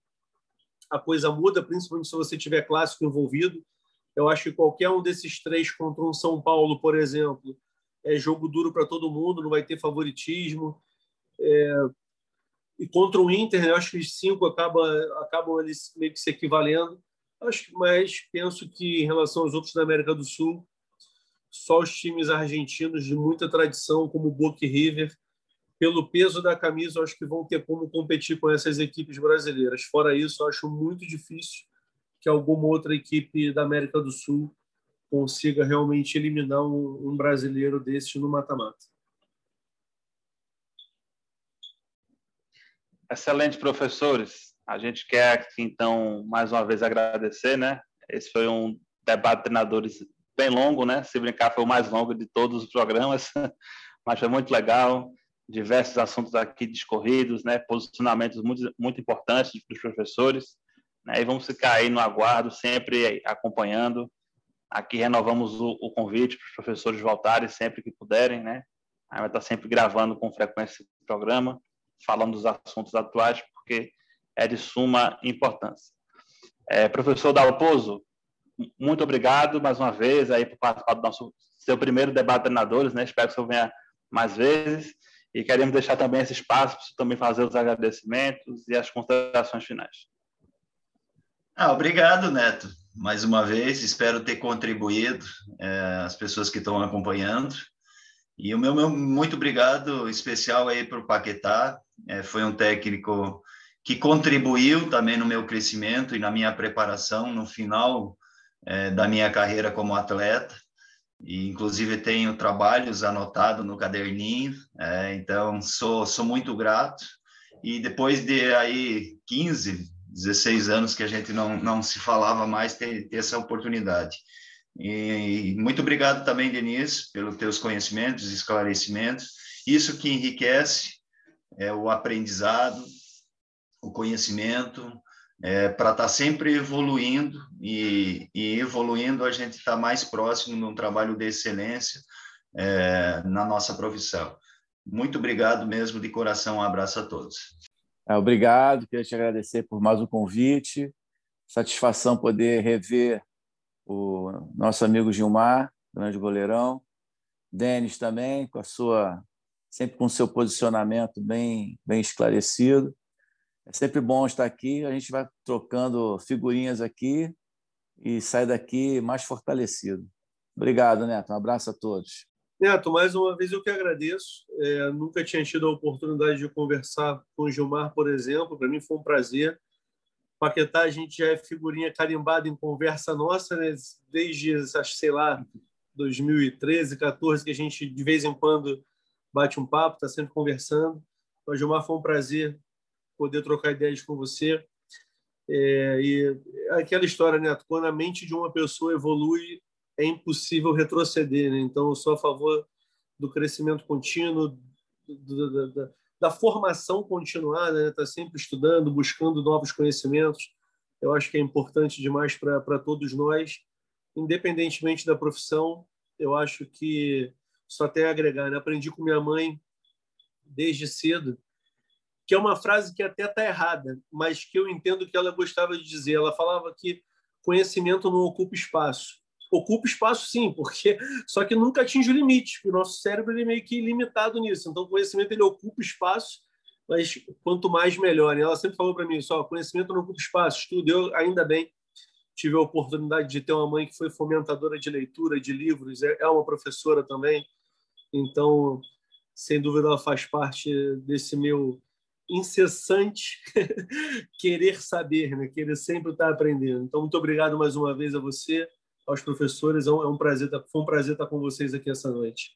a coisa muda, principalmente se você tiver clássico envolvido. Eu acho que qualquer um desses três contra um São Paulo, por exemplo, é jogo duro para todo mundo, não vai ter favoritismo. É... E contra o Inter, eu acho que os cinco acabam, acabam eles meio que se equivalendo. Acho, mas penso que em relação aos outros da América do Sul, só os times argentinos de muita tradição, como Boca e River, pelo peso da camisa, acho que vão ter como competir com essas equipes brasileiras. Fora isso, acho muito difícil que alguma outra equipe da América do Sul consiga realmente eliminar um, um brasileiro desse no mata-mata. Excelente, professores. A gente quer aqui, então, mais uma vez agradecer, né? Esse foi um debate de treinadores bem longo, né? Se brincar, foi o mais longo de todos os programas, mas foi muito legal. Diversos assuntos aqui discorridos, né? Posicionamentos muito, muito importantes dos professores. Né? E vamos ficar aí no aguardo, sempre acompanhando Aqui renovamos o, o convite para os professores voltarem sempre que puderem, né? A gente estar sempre gravando com frequência o programa, falando dos assuntos atuais, porque é de suma importância. É, professor Dalpozo, muito obrigado mais uma vez aí por participar do nosso seu primeiro debate de treinadores, né? Espero que você venha mais vezes e queremos deixar também esse espaço para também fazer os agradecimentos e as considerações finais. Ah, obrigado, Neto mais uma vez. Espero ter contribuído é, as pessoas que estão acompanhando. E o meu, meu muito obrigado especial aí para o Paquetá. É, foi um técnico que contribuiu também no meu crescimento e na minha preparação no final é, da minha carreira como atleta. E, inclusive, tenho trabalhos anotados no caderninho, é, então sou, sou muito grato. E depois de aí 15, 16 anos que a gente não, não se falava mais, ter, ter essa oportunidade. E muito obrigado também, Denise, pelos teus conhecimentos, esclarecimentos. Isso que enriquece é o aprendizado, o conhecimento, é, para estar tá sempre evoluindo e, e evoluindo a gente está mais próximo de um trabalho de excelência é, na nossa profissão. Muito obrigado mesmo de coração, um abraço a todos. É, obrigado, queria te agradecer por mais um convite. Satisfação poder rever o nosso amigo Gilmar, grande goleirão. Denis também, com a sua sempre com seu posicionamento bem, bem esclarecido. É sempre bom estar aqui. A gente vai trocando figurinhas aqui e sai daqui mais fortalecido. Obrigado, Neto. Um abraço a todos. Neto, mais uma vez eu que agradeço. É, nunca tinha tido a oportunidade de conversar com o Gilmar, por exemplo. Para mim foi um prazer. Paquetá, a gente já é figurinha carimbada em conversa nossa, né? desde, acho, sei lá, 2013, 14, que a gente de vez em quando bate um papo, está sempre conversando. Então, Gilmar, foi um prazer poder trocar ideias com você. É, e aquela história, Neto, quando a mente de uma pessoa evolui, é impossível retroceder. Né? Então, eu sou a favor do crescimento contínuo, do, da, da, formação continuada, né? tá sempre estudando, buscando novos conhecimentos. Eu acho que é importante demais para todos nós, independentemente da profissão. Eu acho que só até agregar. Né? Aprendi com minha mãe desde cedo, que é uma frase que até está errada, mas que eu entendo que ela gostava de dizer. Ela falava que conhecimento não ocupa espaço ocupa espaço sim, porque só que nunca atinge o limite, porque o nosso cérebro ele é meio que limitado nisso. Então, conhecimento ele ocupa espaço, mas quanto mais melhor. E ela sempre falou para mim só, conhecimento não ocupa espaço, estudo. Eu ainda bem tive a oportunidade de ter uma mãe que foi fomentadora de leitura de livros, é, é uma professora também. Então, sem dúvida, ela faz parte desse meu incessante querer saber, né? querer sempre estar aprendendo. Então, muito obrigado mais uma vez a você aos professores. É um, é prazer, foi um prazer estar com vocês aqui essa noite.